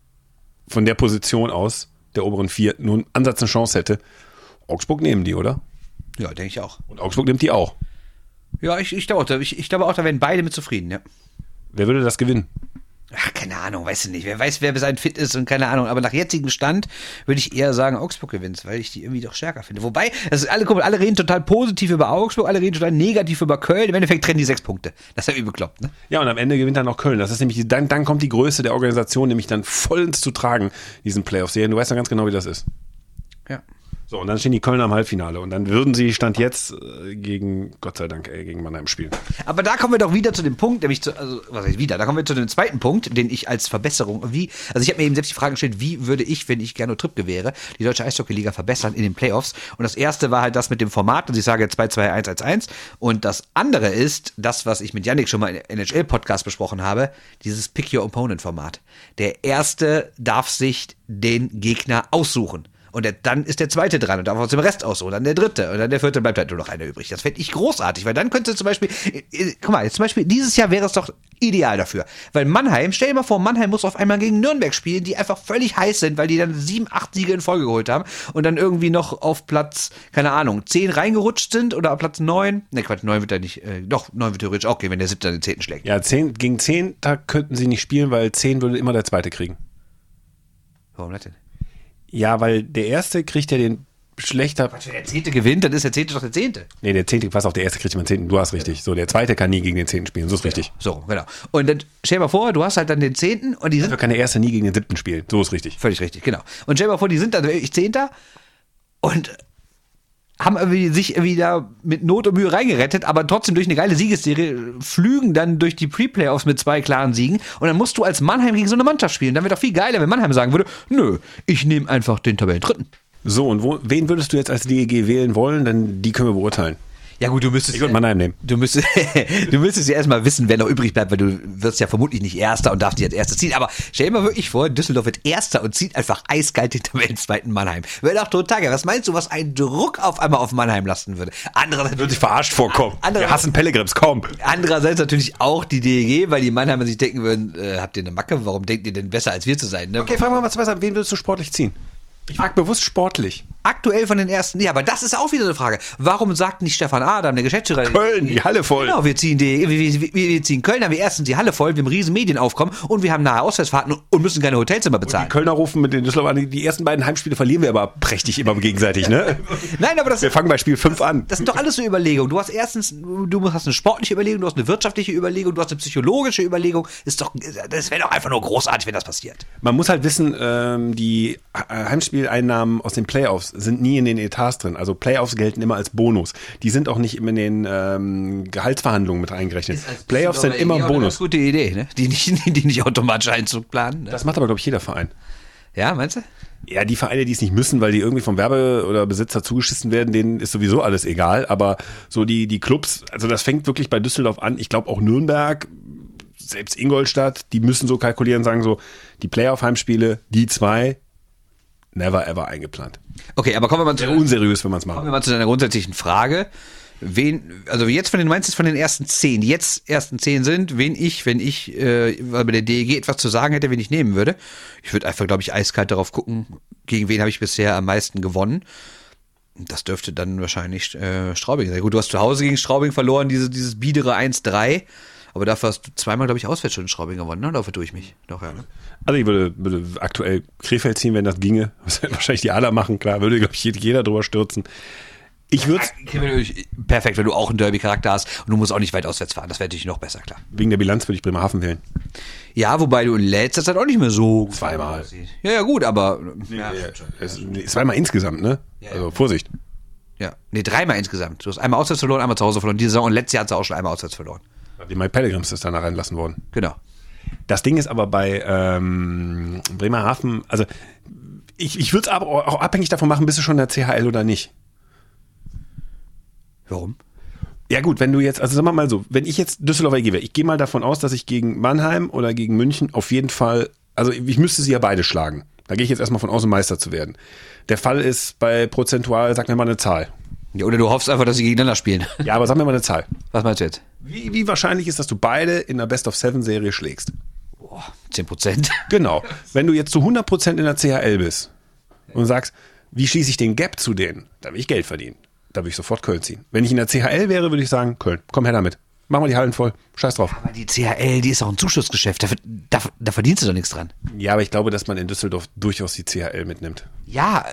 Speaker 1: von der Position aus, der oberen vier, nur einen Ansatz eine Chance hätte. Augsburg nehmen die, oder?
Speaker 2: Ja, denke ich auch.
Speaker 1: Und Augsburg nimmt die auch.
Speaker 2: Ja, ich, ich, glaube auch, da- ich, ich glaube auch, da werden beide mit zufrieden, ja.
Speaker 1: Wer würde das gewinnen?
Speaker 2: Ach, keine Ahnung, weiß ich nicht. Wer weiß, wer bis ein fit ist und keine Ahnung. Aber nach jetzigem Stand würde ich eher sagen, Augsburg gewinnt, weil ich die irgendwie doch stärker finde. Wobei, also alle, guck mal, alle reden total positiv über Augsburg, alle reden total negativ über Köln. Im Endeffekt trennen die sechs Punkte. Das ist ja übel bekloppt, ne?
Speaker 1: Ja, und am Ende gewinnt dann auch Köln. Das ist nämlich, die, dann, dann kommt die Größe der Organisation nämlich dann vollends zu tragen, diesen Playoff-Serien. Du weißt ja ganz genau, wie das ist.
Speaker 2: Ja.
Speaker 1: So, und dann stehen die Kölner im Halbfinale. Und dann würden sie Stand jetzt äh, gegen, Gott sei Dank, äh, gegen Mannheim spielen.
Speaker 2: Aber da kommen wir doch wieder zu dem Punkt, nämlich zu, also, was heißt wieder? Da kommen wir zu dem zweiten Punkt, den ich als Verbesserung, wie, also ich habe mir eben selbst die Frage gestellt, wie würde ich, wenn ich Gernot Trippke wäre, die deutsche Eishockey-Liga verbessern in den Playoffs? Und das erste war halt das mit dem Format, und ich sage 2-2-1-1-1. Und das andere ist, das, was ich mit Yannick schon mal im NHL-Podcast besprochen habe, dieses Pick Your Opponent-Format. Der erste darf sich den Gegner aussuchen. Und der, dann ist der zweite dran und darf aus dem Rest aussuchen, dann der dritte und dann der vierte bleibt halt nur noch einer übrig. Das fände ich großartig, weil dann könnte zum Beispiel, äh, äh, guck mal, jetzt zum Beispiel dieses Jahr wäre es doch ideal dafür. Weil Mannheim, stell dir mal vor, Mannheim muss auf einmal gegen Nürnberg spielen, die einfach völlig heiß sind, weil die dann sieben, acht Siege in Folge geholt haben und dann irgendwie noch auf Platz, keine Ahnung, zehn reingerutscht sind oder auf Platz neun. Ne, Quatsch, neun wird er nicht, äh, doch, neun wird theoretisch auch gehen, wenn der siebte den zehnten schlägt.
Speaker 1: Ja, zehn, gegen zehn, da könnten sie nicht spielen, weil zehn würde immer der zweite kriegen.
Speaker 2: Warum das denn?
Speaker 1: Ja, weil der erste kriegt ja den schlechter.
Speaker 2: Wenn der zehnte gewinnt, dann ist der zehnte doch der zehnte.
Speaker 1: Nee, der zehnte, pass auf, der erste kriegt immer den zehnten. Du hast richtig. So, der zweite kann nie gegen den zehnten spielen. So ist richtig.
Speaker 2: So, genau. Und dann stell dir mal vor, du hast halt dann den zehnten und die sind
Speaker 1: Dafür kann der erste nie gegen den siebten spielen. So ist richtig.
Speaker 2: Völlig richtig, genau. Und stell dir mal vor, die sind dann wirklich Zehnter und haben irgendwie sich da mit Not und Mühe reingerettet, aber trotzdem durch eine geile Siegesserie flügen dann durch die Pre-Playoffs mit zwei klaren Siegen und dann musst du als Mannheim gegen so eine Mannschaft spielen. Dann wäre doch viel geiler, wenn Mannheim sagen würde, nö, ich nehme einfach den Tabellendritten.
Speaker 1: So, und wo, wen würdest du jetzt als DEG wählen wollen? Denn die können wir beurteilen.
Speaker 2: Ja gut, du müsstest
Speaker 1: Ich würde Mannheim nehmen.
Speaker 2: Du müsstest, du müsstest ja erstmal wissen, wer noch übrig bleibt, weil du wirst ja vermutlich nicht Erster und darfst dich als Erster ziehen. Aber stell dir mal wirklich vor, Düsseldorf wird Erster und zieht einfach eiskalt den Tabellenzweiten Mannheim. Wäre doch total geil. Was meinst du, was ein Druck auf einmal auf Mannheim lasten würde? Andererseits,
Speaker 1: Würde sich verarscht vorkommen. Wir hassen Pellegrims, kaum.
Speaker 2: andererseits natürlich auch die DEG, weil die Mannheimer sich denken würden, äh, habt ihr eine Macke? Warum denkt ihr denn besser als wir zu sein? Ne?
Speaker 1: Okay, fragen wir mal was weiter. Wen würdest du sportlich ziehen? Ich frage bewusst sportlich.
Speaker 2: Aktuell von den ersten, ja, aber das ist auch wieder eine Frage. Warum sagt nicht Stefan Adam, der Geschäftsführer?
Speaker 1: Köln, die Halle voll.
Speaker 2: Genau, wir ziehen die, wir, wir, wir ziehen Köln, haben wir erstens die Halle voll, wir haben riesen Medienaufkommen und wir haben nahe Auswärtsfahrten und müssen keine Hotelzimmer
Speaker 1: Die
Speaker 2: bezahlen.
Speaker 1: Kölner rufen mit den Düsseldorfern, die ersten beiden Heimspiele verlieren wir aber prächtig immer gegenseitig, ne?
Speaker 2: Nein, aber das,
Speaker 1: Wir fangen bei Spiel 5 an.
Speaker 2: das sind doch alles so Überlegungen. Du hast erstens, du hast eine sportliche Überlegung, du hast eine wirtschaftliche Überlegung, du hast eine psychologische Überlegung. Ist doch, das wäre doch einfach nur großartig, wenn das passiert.
Speaker 1: Man muss halt wissen, ähm, die Heimspieleinnahmen aus den Playoffs sind nie in den Etats drin. Also Playoffs gelten immer als Bonus. Die sind auch nicht immer in den ähm, Gehaltsverhandlungen mit eingerechnet. Playoffs sind immer ein Bonus.
Speaker 2: Gute Idee, ne? Die nicht, die nicht automatisch Einzug planen. Ne?
Speaker 1: Das macht aber, glaube ich, jeder Verein.
Speaker 2: Ja, meinst du?
Speaker 1: Ja, die Vereine, die es nicht müssen, weil die irgendwie vom Werbe- oder Besitzer zugeschissen werden, denen ist sowieso alles egal. Aber so die, die Clubs, also das fängt wirklich bei Düsseldorf an. Ich glaube auch Nürnberg, selbst Ingolstadt, die müssen so kalkulieren, sagen so, die Playoff-Heimspiele, die zwei, never ever eingeplant.
Speaker 2: Okay, aber kommen wir mal zu,
Speaker 1: Wäre unseriös, wenn man es
Speaker 2: kommen
Speaker 1: macht.
Speaker 2: wir mal zu deiner grundsätzlichen Frage. Wen, also jetzt von den, du meinst jetzt von den ersten zehn, die jetzt ersten zehn sind, wen ich, wenn ich äh, bei der DEG etwas zu sagen hätte, wen ich nehmen würde. Ich würde einfach, glaube ich, eiskalt darauf gucken, gegen wen habe ich bisher am meisten gewonnen. Das dürfte dann wahrscheinlich äh, Straubing sein. Gut, du hast zu Hause gegen Straubing verloren, diese, dieses biedere 1-3. Aber dafür hast du zweimal, glaube ich, auswärts schon in Straubing gewonnen, ne? Dafür tue ich mich. Doch, ja, ne?
Speaker 1: Also ich würde, würde aktuell Krefeld ziehen, wenn das ginge. Was wahrscheinlich die Aller machen, klar, würde, glaube ich, jeder drüber stürzen. Ich würde
Speaker 2: Perfekt, wenn du auch einen Derby-Charakter hast und du musst auch nicht weit auswärts fahren. Das wäre natürlich noch besser, klar.
Speaker 1: wegen der Bilanz würde ich Bremerhaven wählen.
Speaker 2: Ja, wobei du in letzter Zeit auch nicht mehr so.
Speaker 1: Zweimal.
Speaker 2: Ja, ja, gut, aber. Ja,
Speaker 1: Es, zweimal insgesamt, ne? Also Vorsicht.
Speaker 2: ja. Nee, dreimal insgesamt. Du hast einmal auswärts verloren, einmal zu Hause verloren. Diese Saison und letztes Jahr hat sie auch schon einmal auswärts verloren.
Speaker 1: Die Mike Pellegrims ist danach reinlassen worden.
Speaker 2: Genau.
Speaker 1: Das Ding ist aber bei ähm, Bremerhaven, also ich, ich würde es aber auch abhängig davon machen, bist du schon in der CHL oder nicht.
Speaker 2: Warum?
Speaker 1: Ja gut, wenn du jetzt, also sagen wir mal so, wenn ich jetzt Düsseldorfer EG wäre, ich gehe mal davon aus, dass ich gegen Mannheim oder gegen München auf jeden Fall, also ich müsste sie ja beide schlagen. Da gehe ich jetzt erstmal von aus, um Meister zu werden. Der Fall ist bei prozentual, sag mir mal eine Zahl.
Speaker 2: Ja, oder du hoffst einfach, dass sie gegeneinander spielen.
Speaker 1: Ja, aber sag mir mal eine Zahl.
Speaker 2: Was meinst du jetzt?
Speaker 1: Wie, wie wahrscheinlich ist, dass du beide in der Best of Seven Serie schlägst?
Speaker 2: Boah, 10 Prozent.
Speaker 1: Genau. Wenn du jetzt zu 100% in der CHL bist und sagst, wie schließe ich den Gap zu denen? Da will ich Geld verdienen. Da würde ich sofort Köln ziehen. Wenn ich in der CHL wäre, würde ich sagen, Köln, komm her damit. Mach mal die Hallen voll. Scheiß drauf.
Speaker 2: Aber die CHL, die ist auch ein Zuschussgeschäft. Da, da, da verdienst du doch nichts dran.
Speaker 1: Ja, aber ich glaube, dass man in Düsseldorf durchaus die CHL mitnimmt.
Speaker 2: Ja,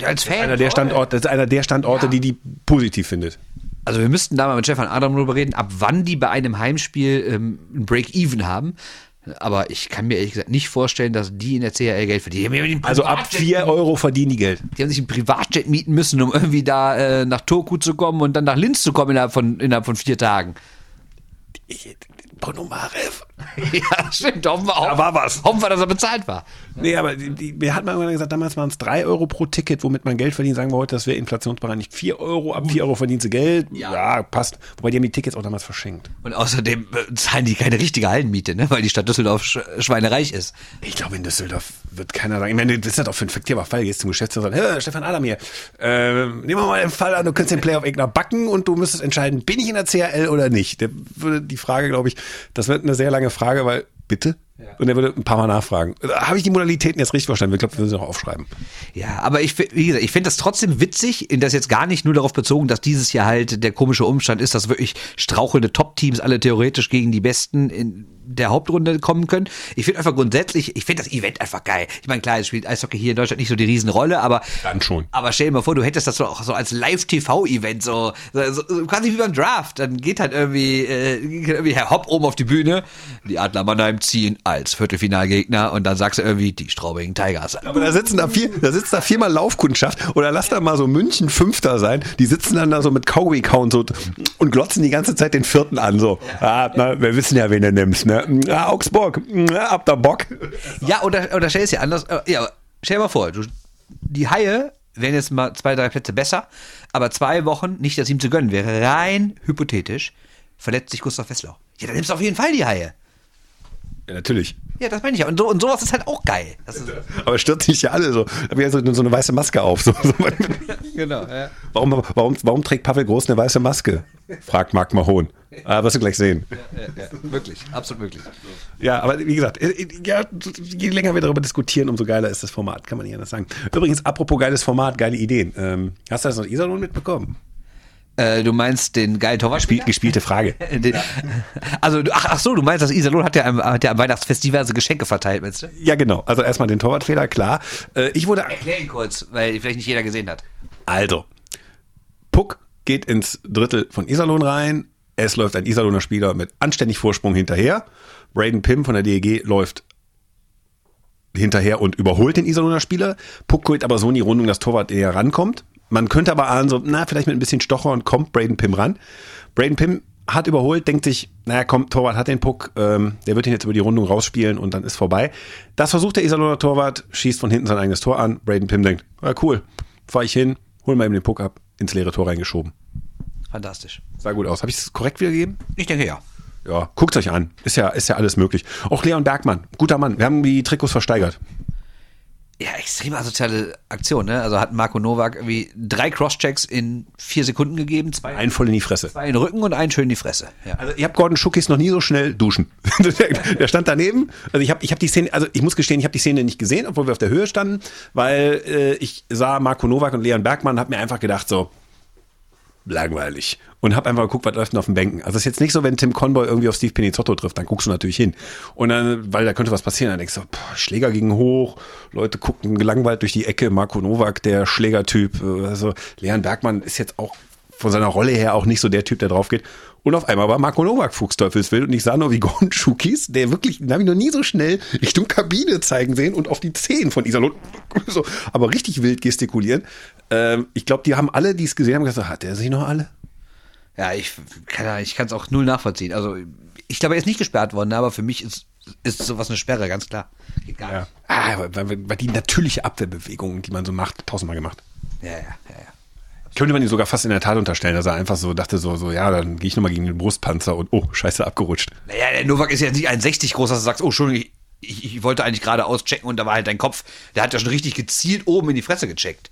Speaker 2: äh, als Fan.
Speaker 1: Einer der Standorte, das ist einer der Standorte, die die positiv findet.
Speaker 2: Also wir müssten da mal mit Stefan Adam drüber reden, ab wann die bei einem Heimspiel ähm, ein Break-Even haben. Aber ich kann mir ehrlich gesagt nicht vorstellen, dass die in der CHL Geld verdienen.
Speaker 1: Also ab
Speaker 2: Privatjet-
Speaker 1: 4 Euro verdienen die Geld.
Speaker 2: die haben sich ein Privatjet mieten müssen, um irgendwie da äh, nach Turku zu kommen und dann nach Linz zu kommen innerhalb von, innerhalb von vier Tagen.
Speaker 1: Ponomarev.
Speaker 2: ja, stimmt. Hoffen wir,
Speaker 1: Da war was.
Speaker 2: hoffen wir, dass er bezahlt war.
Speaker 1: Nee, aber die, die, mir hat man immer gesagt, damals waren es 3 Euro pro Ticket, womit man Geld verdient. Sagen wir heute, das wäre inflationsbereinigt 4 Euro. Ab 4 Euro verdienst du Geld. Ja. passt. Wobei die haben die Tickets auch damals verschenkt.
Speaker 2: Und außerdem äh, zahlen die keine richtige Hallenmiete, ne? weil die Stadt Düsseldorf sch schweinereich ist.
Speaker 1: Ich glaube, in Düsseldorf wird keiner sagen, ich meine, das ist ja doch für ein fiktiver Fall. Gehst zum Geschäftsführer und sagst, "Hä, Stefan Adam hier, äh, nehmen wir mal den Fall an, du könntest den Playoff-Egner backen und du müsstest entscheiden, bin ich in der CHL oder nicht? Der würde die Frage, glaube ich, das wird eine sehr lange Frage, weil, bitte? Und er würde ein paar Mal nachfragen. Habe ich die Modalitäten jetzt richtig verstanden? Ich glaube, wir müssen sie noch aufschreiben.
Speaker 2: Ja, aber ich, fi- wie gesagt, ich finde das trotzdem witzig, in das jetzt gar nicht nur darauf bezogen, dass dieses Jahr halt der komische Umstand ist, dass wirklich strauchelnde Top-Teams alle theoretisch gegen die Besten in der Hauptrunde kommen können. Ich finde einfach grundsätzlich, ich finde das Event einfach geil. Ich meine, klar, es spielt Eishockey hier in Deutschland nicht so die Riesenrolle, aber
Speaker 1: Dann schon.
Speaker 2: Aber stell dir mal vor, du hättest das so auch so als Live-TV-Event, so, so, so quasi wie beim Draft. Dann geht halt irgendwie, äh, geht irgendwie Herr Hopp oben auf die Bühne, die Adler Mannheim ziehen als Viertelfinalgegner und dann sagst du irgendwie die Straubing Tigers.
Speaker 1: Aber da sitzen da vier, da sitzt da viermal Laufkundschaft oder lass da mal so München Fünfter sein. Die sitzen dann da so mit Kaugummi kauen so und glotzen die ganze Zeit den Vierten an so. Ah, na, wir wissen ja, wen du nimmst, ne? Ah, Augsburg, ah, habt ihr Bock?
Speaker 2: Ja, oder, oder stell es dir anders, äh, ja, stell dir mal vor, du, die Haie wären jetzt mal zwei, drei Plätze besser, aber zwei Wochen nicht das ihm zu gönnen wäre rein hypothetisch, verletzt sich Gustav Wesslau. Ja, dann nimmst du auf jeden Fall die Haie.
Speaker 1: Ja, natürlich.
Speaker 2: Ja, das meine ich ja. Und, so, und sowas ist halt auch geil.
Speaker 1: Aber stürzen sich ja alle so. Hab ich also so eine weiße Maske auf. So, so.
Speaker 2: genau, ja.
Speaker 1: Warum, warum, warum trägt Pavel Groß eine weiße Maske? Fragt Marc Mahon. Aber wirst du gleich sehen.
Speaker 2: Ja, wirklich, absolut möglich.
Speaker 1: Ja, aber wie gesagt, äh, äh, ja, je länger wir darüber diskutieren, umso geiler ist das Format, kann man nicht anders sagen. Übrigens, apropos geiles Format, geile Ideen. Ähm, hast du das aus Iserlohn mitbekommen?
Speaker 2: Äh, du meinst den geilen Torwartspiel?
Speaker 1: Spiel, gespielte Frage.
Speaker 2: Den, also, ach, ach so, du meinst, dass Iserlohn hat ja am, hat ja am Weihnachtsfest diverse Geschenke verteilt, meinst du?
Speaker 1: Ja, genau. Also erstmal den Torwartfehler, klar. Äh, ich wurde.
Speaker 2: Erklär ihn kurz, weil vielleicht nicht jeder gesehen hat.
Speaker 1: Also, Puck geht ins Drittel von Iserlohn rein. Es läuft ein Iserlohner Spieler mit anständig Vorsprung hinterher. Braden Pim von der DEG läuft hinterher und überholt den Iserlohner Spieler. Puck geht aber so in die Rundung, dass Torwart eher rankommt. Man könnte aber ahnen, so, na, vielleicht mit ein bisschen Stocher und kommt Braden Pim ran. Braden Pim hat überholt, denkt sich, naja, komm, Torwart hat den Puck, ähm, der wird ihn jetzt über die Rundung rausspielen und dann ist vorbei. Das versucht der Iserlohner Torwart, schießt von hinten sein eigenes Tor an. Braden Pim denkt, ja, cool, fahr ich hin, hol mal eben den Puck ab, ins leere Tor reingeschoben.
Speaker 2: Fantastisch.
Speaker 1: Sah gut aus. Habe ich es korrekt wiedergegeben?
Speaker 2: Ich denke ja.
Speaker 1: Ja, guckt euch an. Ist ja, ist ja alles möglich. Auch Leon Bergmann, guter Mann. Wir haben die Trikots versteigert.
Speaker 2: Ja, extrem asoziale Aktion, ne? Also hat Marco Nowak irgendwie drei Crosschecks in vier Sekunden gegeben, zwei,
Speaker 1: Ein voll in die Fresse.
Speaker 2: zwei in den Rücken und einen schön in die Fresse. Ja.
Speaker 1: Also ich habe Gordon Schuckis noch nie so schnell duschen. der, stand daneben. Also ich habe ich hab die Szene, also ich muss gestehen, ich habe die Szene nicht gesehen, obwohl wir auf der Höhe standen, weil äh, ich sah Marco Nowak und Leon Bergmann und habe mir einfach gedacht so langweilig und habe einfach geguckt, was läuft denn auf den Bänken. Also es ist jetzt nicht so, wenn Tim Conboy irgendwie auf Steve Pinizzotto trifft, dann guckst du natürlich hin. Und dann, weil da könnte was passieren, dann denkst du, boah, Schläger gingen hoch, Leute guckten gelangweilt durch die Ecke, Marco Nowak, der Schlägertyp, äh, also Leon Bergmann ist jetzt auch von seiner Rolle her auch nicht so der Typ, der drauf geht. Und auf einmal war Marco Nowak Fuchsteufelswild und ich sah nur wie Gordon der wirklich, den habe ich noch nie so schnell Richtung Kabine zeigen sehen und auf die Zehen von Iserlohn so, aber richtig wild gestikulieren. Ähm, ich glaube, die haben alle, die es gesehen haben, gesagt, hat der sich noch alle?
Speaker 2: Ja, ich kann ich kann es auch null nachvollziehen. Also ich glaube, er ist nicht gesperrt worden, aber für mich ist ist sowas eine Sperre, ganz klar. Geht gar nicht.
Speaker 1: Ah, weil, weil, die natürliche Abwehrbewegung, die man so macht, tausendmal gemacht.
Speaker 2: Ja, ja, ja, ja.
Speaker 1: Könnte man ihn sogar fast in der Tat unterstellen, dass er einfach so dachte, so, so ja, dann gehe ich nochmal gegen den Brustpanzer und oh, scheiße, abgerutscht.
Speaker 2: Naja, der Novak ist ja nicht 1,60 groß, dass du sagst, oh, Entschuldigung, ich, ich wollte eigentlich gerade auschecken und da war halt dein Kopf. Der hat ja schon richtig gezielt oben in die Fresse gecheckt.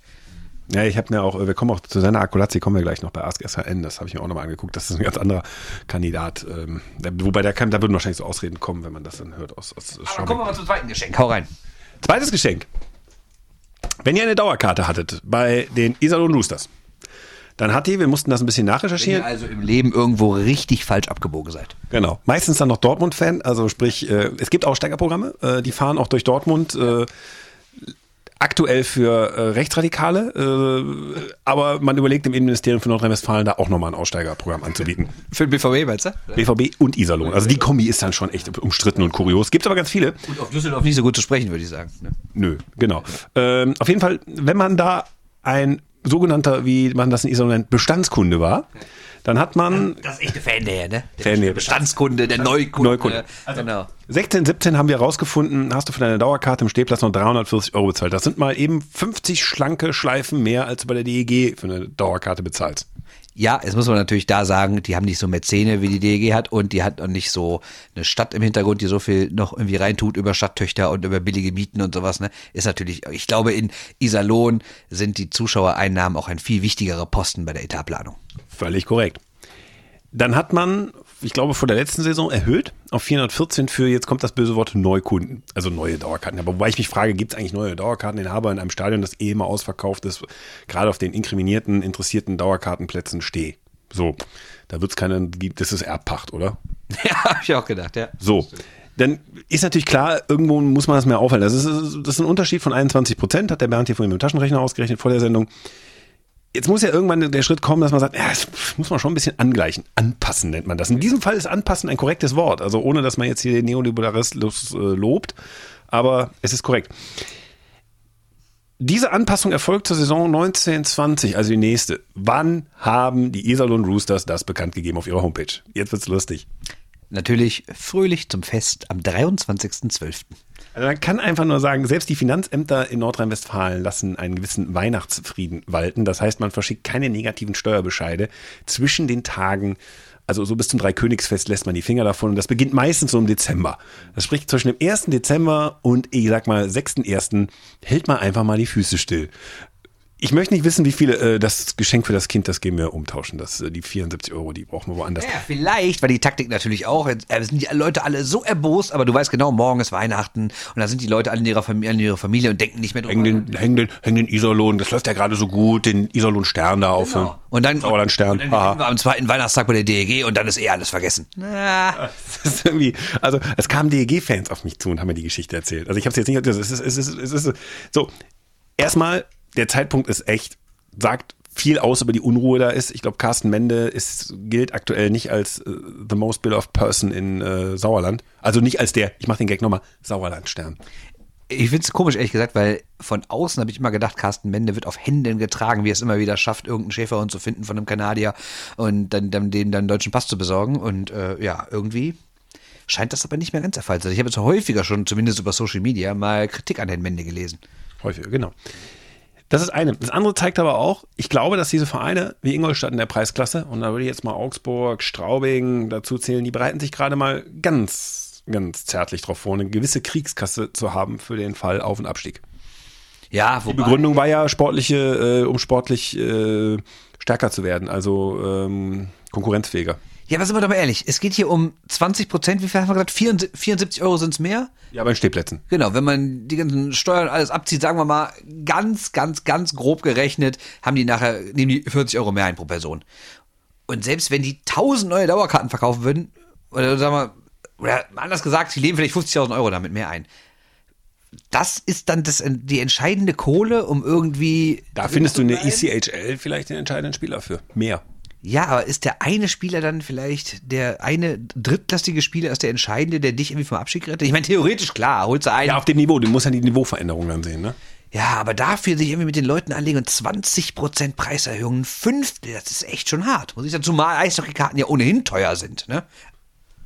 Speaker 1: Ja, ich habe mir auch, wir kommen auch zu seiner Akkulazzi, kommen wir gleich noch bei Ask SHN, das habe ich mir auch nochmal angeguckt, das ist ein ganz anderer Kandidat. Ähm, der, wobei der kann, da würden wahrscheinlich so Ausreden kommen, wenn man das dann hört aus, aus
Speaker 2: Aber
Speaker 1: Schaumburg.
Speaker 2: kommen wir mal zum zweiten Geschenk. Hau rein.
Speaker 1: Zweites Geschenk. Wenn ihr eine Dauerkarte hattet bei den Iserlohn Roosters, dann hat die, wir mussten das ein bisschen
Speaker 2: Wenn
Speaker 1: nachrecherchieren.
Speaker 2: ihr also im Leben irgendwo richtig falsch abgebogen seid.
Speaker 1: Genau. Meistens dann noch Dortmund-Fan, also sprich, äh, es gibt Aussteigerprogramme, äh, die fahren auch durch Dortmund. Äh, aktuell für äh, Rechtsradikale, äh, aber man überlegt im Innenministerium für Nordrhein-Westfalen da auch nochmal ein Aussteigerprogramm anzubieten.
Speaker 2: Für den BVB, meinst du?
Speaker 1: BVB und Iserlohn. Also die Kombi ist dann schon echt umstritten und kurios. Gibt aber ganz viele.
Speaker 2: Und auf Düsseldorf nicht so gut zu sprechen, würde ich sagen. Ne?
Speaker 1: Nö, genau. Ähm, auf jeden Fall, wenn man da ein sogenannter, wie man das in Iserlohn nennt, Bestandskunde war, dann hat man
Speaker 2: Das ist echte Fan-Nähe, ne? Der
Speaker 1: Fan-Nähe.
Speaker 2: Bestandskunde, der Neukunde.
Speaker 1: Neukunde.
Speaker 2: genau.
Speaker 1: 16, 17 haben wir rausgefunden, hast du für deine Dauerkarte im Stehplatz noch 340 Euro bezahlt. Das sind mal eben 50 schlanke Schleifen mehr, als du bei der DEG für eine Dauerkarte bezahlst.
Speaker 2: Ja, jetzt muss man natürlich da sagen, die haben nicht so Mäzene, wie die DEG hat und die hat auch nicht so eine Stadt im Hintergrund, die so viel noch irgendwie reintut über Stadttöchter und über billige Mieten und sowas. Ne? Ist natürlich, ich glaube, in Iserlohn sind die Zuschauereinnahmen auch ein viel wichtigerer Posten bei der Etatplanung.
Speaker 1: Völlig korrekt. Dann hat man, ich glaube, vor der letzten Saison erhöht auf 414 für, jetzt kommt das böse Wort, Neukunden. Also neue Dauerkarten. Aber wobei ich mich frage, gibt es eigentlich neue Dauerkarteninhaber in einem Stadion, das eh immer ausverkauft ist, gerade auf den inkriminierten, interessierten Dauerkartenplätzen stehe? So, da wird es keinen, das ist Erbpacht, oder?
Speaker 2: Ja, habe ich auch gedacht, ja.
Speaker 1: So. Dann ist natürlich klar, irgendwo muss man das mehr aufhalten. Das ist, das ist ein Unterschied von 21 Prozent, hat der Bernd hier vorhin mit dem Taschenrechner ausgerechnet vor der Sendung. Jetzt muss ja irgendwann der Schritt kommen, dass man sagt, ja, das muss man schon ein bisschen angleichen. Anpassen nennt man das. In diesem Fall ist anpassen ein korrektes Wort. Also ohne, dass man jetzt hier den Neoliberalismus äh, lobt. Aber es ist korrekt. Diese Anpassung erfolgt zur Saison 1920, also die nächste. Wann haben die Iserlohn Roosters das bekannt gegeben auf ihrer Homepage? Jetzt wird's lustig.
Speaker 2: Natürlich fröhlich zum Fest am 23.12.
Speaker 1: Also man kann einfach nur sagen, selbst die Finanzämter in Nordrhein-Westfalen lassen einen gewissen Weihnachtsfrieden walten. Das heißt, man verschickt keine negativen Steuerbescheide zwischen den Tagen. Also so bis zum Dreikönigsfest lässt man die Finger davon und das beginnt meistens so im Dezember. Das spricht zwischen dem 1. Dezember und ich sag mal 6.1. hält man einfach mal die Füße still. Ich möchte nicht wissen, wie viele äh, das Geschenk für das Kind, das gehen wir umtauschen. Das, äh, die 74 Euro, die brauchen wir woanders.
Speaker 2: Ja, vielleicht, weil die Taktik natürlich auch, äh, sind die Leute alle so erbost, aber du weißt genau, morgen ist Weihnachten und da sind die Leute alle in ihrer, Familie, in ihrer Familie und denken nicht mehr
Speaker 1: Hängen
Speaker 2: drüber.
Speaker 1: den, hängen den, hängen den Iserlohn, das läuft ja gerade so gut, den Iserlohn-Stern da auf.
Speaker 2: Genau. Und dann,
Speaker 1: Sauerland-Stern.
Speaker 2: und dann sind wir am zweiten Weihnachtstag bei der DEG und dann ist eh alles vergessen. Na,
Speaker 1: Das ist irgendwie, also es kamen DEG-Fans auf mich zu und haben mir die Geschichte erzählt. Also ich habe es jetzt nicht, es ist, es ist, es ist so. Erstmal, der Zeitpunkt ist echt, sagt viel aus über die Unruhe da ist. Ich glaube, Carsten Mende ist, gilt aktuell nicht als äh, the most beloved person in äh, Sauerland. Also nicht als der, ich mache den Gag nochmal, Sauerland-Stern.
Speaker 2: Ich finde es komisch, ehrlich gesagt, weil von außen habe ich immer gedacht, Carsten Mende wird auf Händen getragen, wie er es immer wieder schafft, irgendeinen Schäferhund zu finden von einem Kanadier und dann, dann dem dann deutschen Pass zu besorgen. Und äh, ja, irgendwie scheint das aber nicht mehr ganz der Fall zu sein. Ich habe jetzt häufiger schon, zumindest über Social Media, mal Kritik an Herrn Mende gelesen.
Speaker 1: Häufiger, genau. Das ist eine. Das andere zeigt aber auch, ich glaube, dass diese Vereine wie Ingolstadt in der Preisklasse, und da würde ich jetzt mal Augsburg, Straubing dazu zählen, die bereiten sich gerade mal ganz, ganz zärtlich drauf vor, eine gewisse Kriegskasse zu haben für den Fall Auf- und Abstieg.
Speaker 2: Ja,
Speaker 1: Die
Speaker 2: wobei,
Speaker 1: Begründung war ja sportliche, äh, um sportlich äh, stärker zu werden, also ähm, konkurrenzfähiger.
Speaker 2: Ja, aber sind wir doch mal ehrlich, es geht hier um 20 Prozent, wie viel haben wir gesagt? 74, 74 Euro sind es mehr?
Speaker 1: Ja, bei den Stehplätzen.
Speaker 2: Genau, wenn man die ganzen Steuern alles abzieht, sagen wir mal, ganz, ganz, ganz grob gerechnet, haben die nachher, nehmen die 40 Euro mehr ein pro Person. Und selbst wenn die 1000 neue Dauerkarten verkaufen würden, oder sagen wir, oder anders gesagt, sie leben vielleicht 50.000 Euro damit mehr ein. Das ist dann das, die entscheidende Kohle, um irgendwie.
Speaker 1: Da findest du in der ECHL vielleicht den entscheidenden Spieler für. Mehr.
Speaker 2: Ja, aber ist der eine Spieler dann vielleicht der eine drittklassige Spieler ist der entscheidende, der dich irgendwie vom Abschied rettet? Ich meine, theoretisch klar, holst du einen.
Speaker 1: Ja, auf dem Niveau. Du musst ja die Niveauveränderung dann sehen, ne?
Speaker 2: Ja, aber dafür sich irgendwie mit den Leuten anlegen und 20% Preiserhöhungen, fünf, das ist echt schon hart. Muss ich sagen, zumal Eishockeykarten ja ohnehin teuer sind, ne?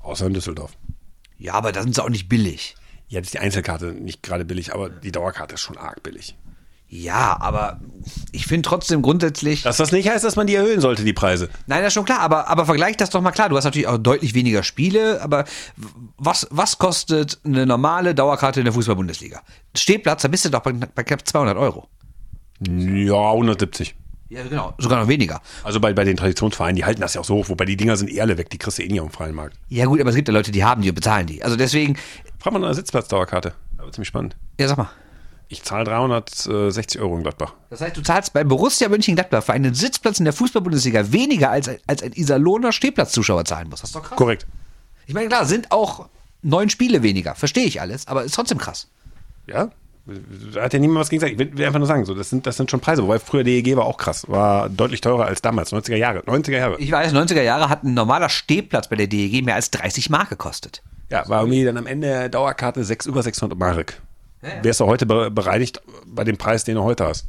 Speaker 1: Außer in Düsseldorf.
Speaker 2: Ja, aber da sind sie auch nicht billig.
Speaker 1: Ja, das ist die Einzelkarte nicht gerade billig, aber die Dauerkarte ist schon arg billig.
Speaker 2: Ja, aber ich finde trotzdem grundsätzlich.
Speaker 1: Dass das nicht heißt, dass man die erhöhen sollte, die Preise.
Speaker 2: Nein, das ist schon klar, aber, aber vergleich das doch mal klar. Du hast natürlich auch deutlich weniger Spiele, aber was, was kostet eine normale Dauerkarte in der Fußball-Bundesliga? Stehplatz, da bist du doch bei, bei knapp 200 Euro.
Speaker 1: Ja, 170.
Speaker 2: Ja, genau. Sogar noch weniger.
Speaker 1: Also bei, bei den Traditionsvereinen, die halten das ja auch so hoch, wobei die Dinger sind eh alle weg, die kriegst du eh nicht auf dem freien Markt.
Speaker 2: Ja, gut, aber es gibt ja Leute, die haben die und bezahlen die. Also deswegen,
Speaker 1: Frag mal nach einer Sitzplatzdauerkarte. Das wird ziemlich spannend.
Speaker 2: ja, sag mal.
Speaker 1: Ich zahle 360 Euro in Gladbach.
Speaker 2: Das heißt, du zahlst bei Borussia Mönchengladbach für einen Sitzplatz in der Fußball-Bundesliga weniger als, als ein Iserlohner Stehplatzzuschauer zahlen muss. Das ist doch krass.
Speaker 1: Korrekt.
Speaker 2: Ich meine, klar, sind auch neun Spiele weniger. Verstehe ich alles, aber ist trotzdem krass.
Speaker 1: Ja? Da hat ja niemand was gegen gesagt. Ich will, will einfach nur sagen, so, das, sind, das sind schon Preise. Wobei früher DEG war auch krass. War deutlich teurer als damals, 90er Jahre. 90er Jahre.
Speaker 2: Ich weiß, 90er Jahre hat ein normaler Stehplatz bei der DEG mehr als 30 Mark gekostet.
Speaker 1: Ja, war irgendwie dann am Ende der Dauerkarte 6, über 600 Mark. Wärst du heute be bereinigt bei dem Preis, den du heute hast.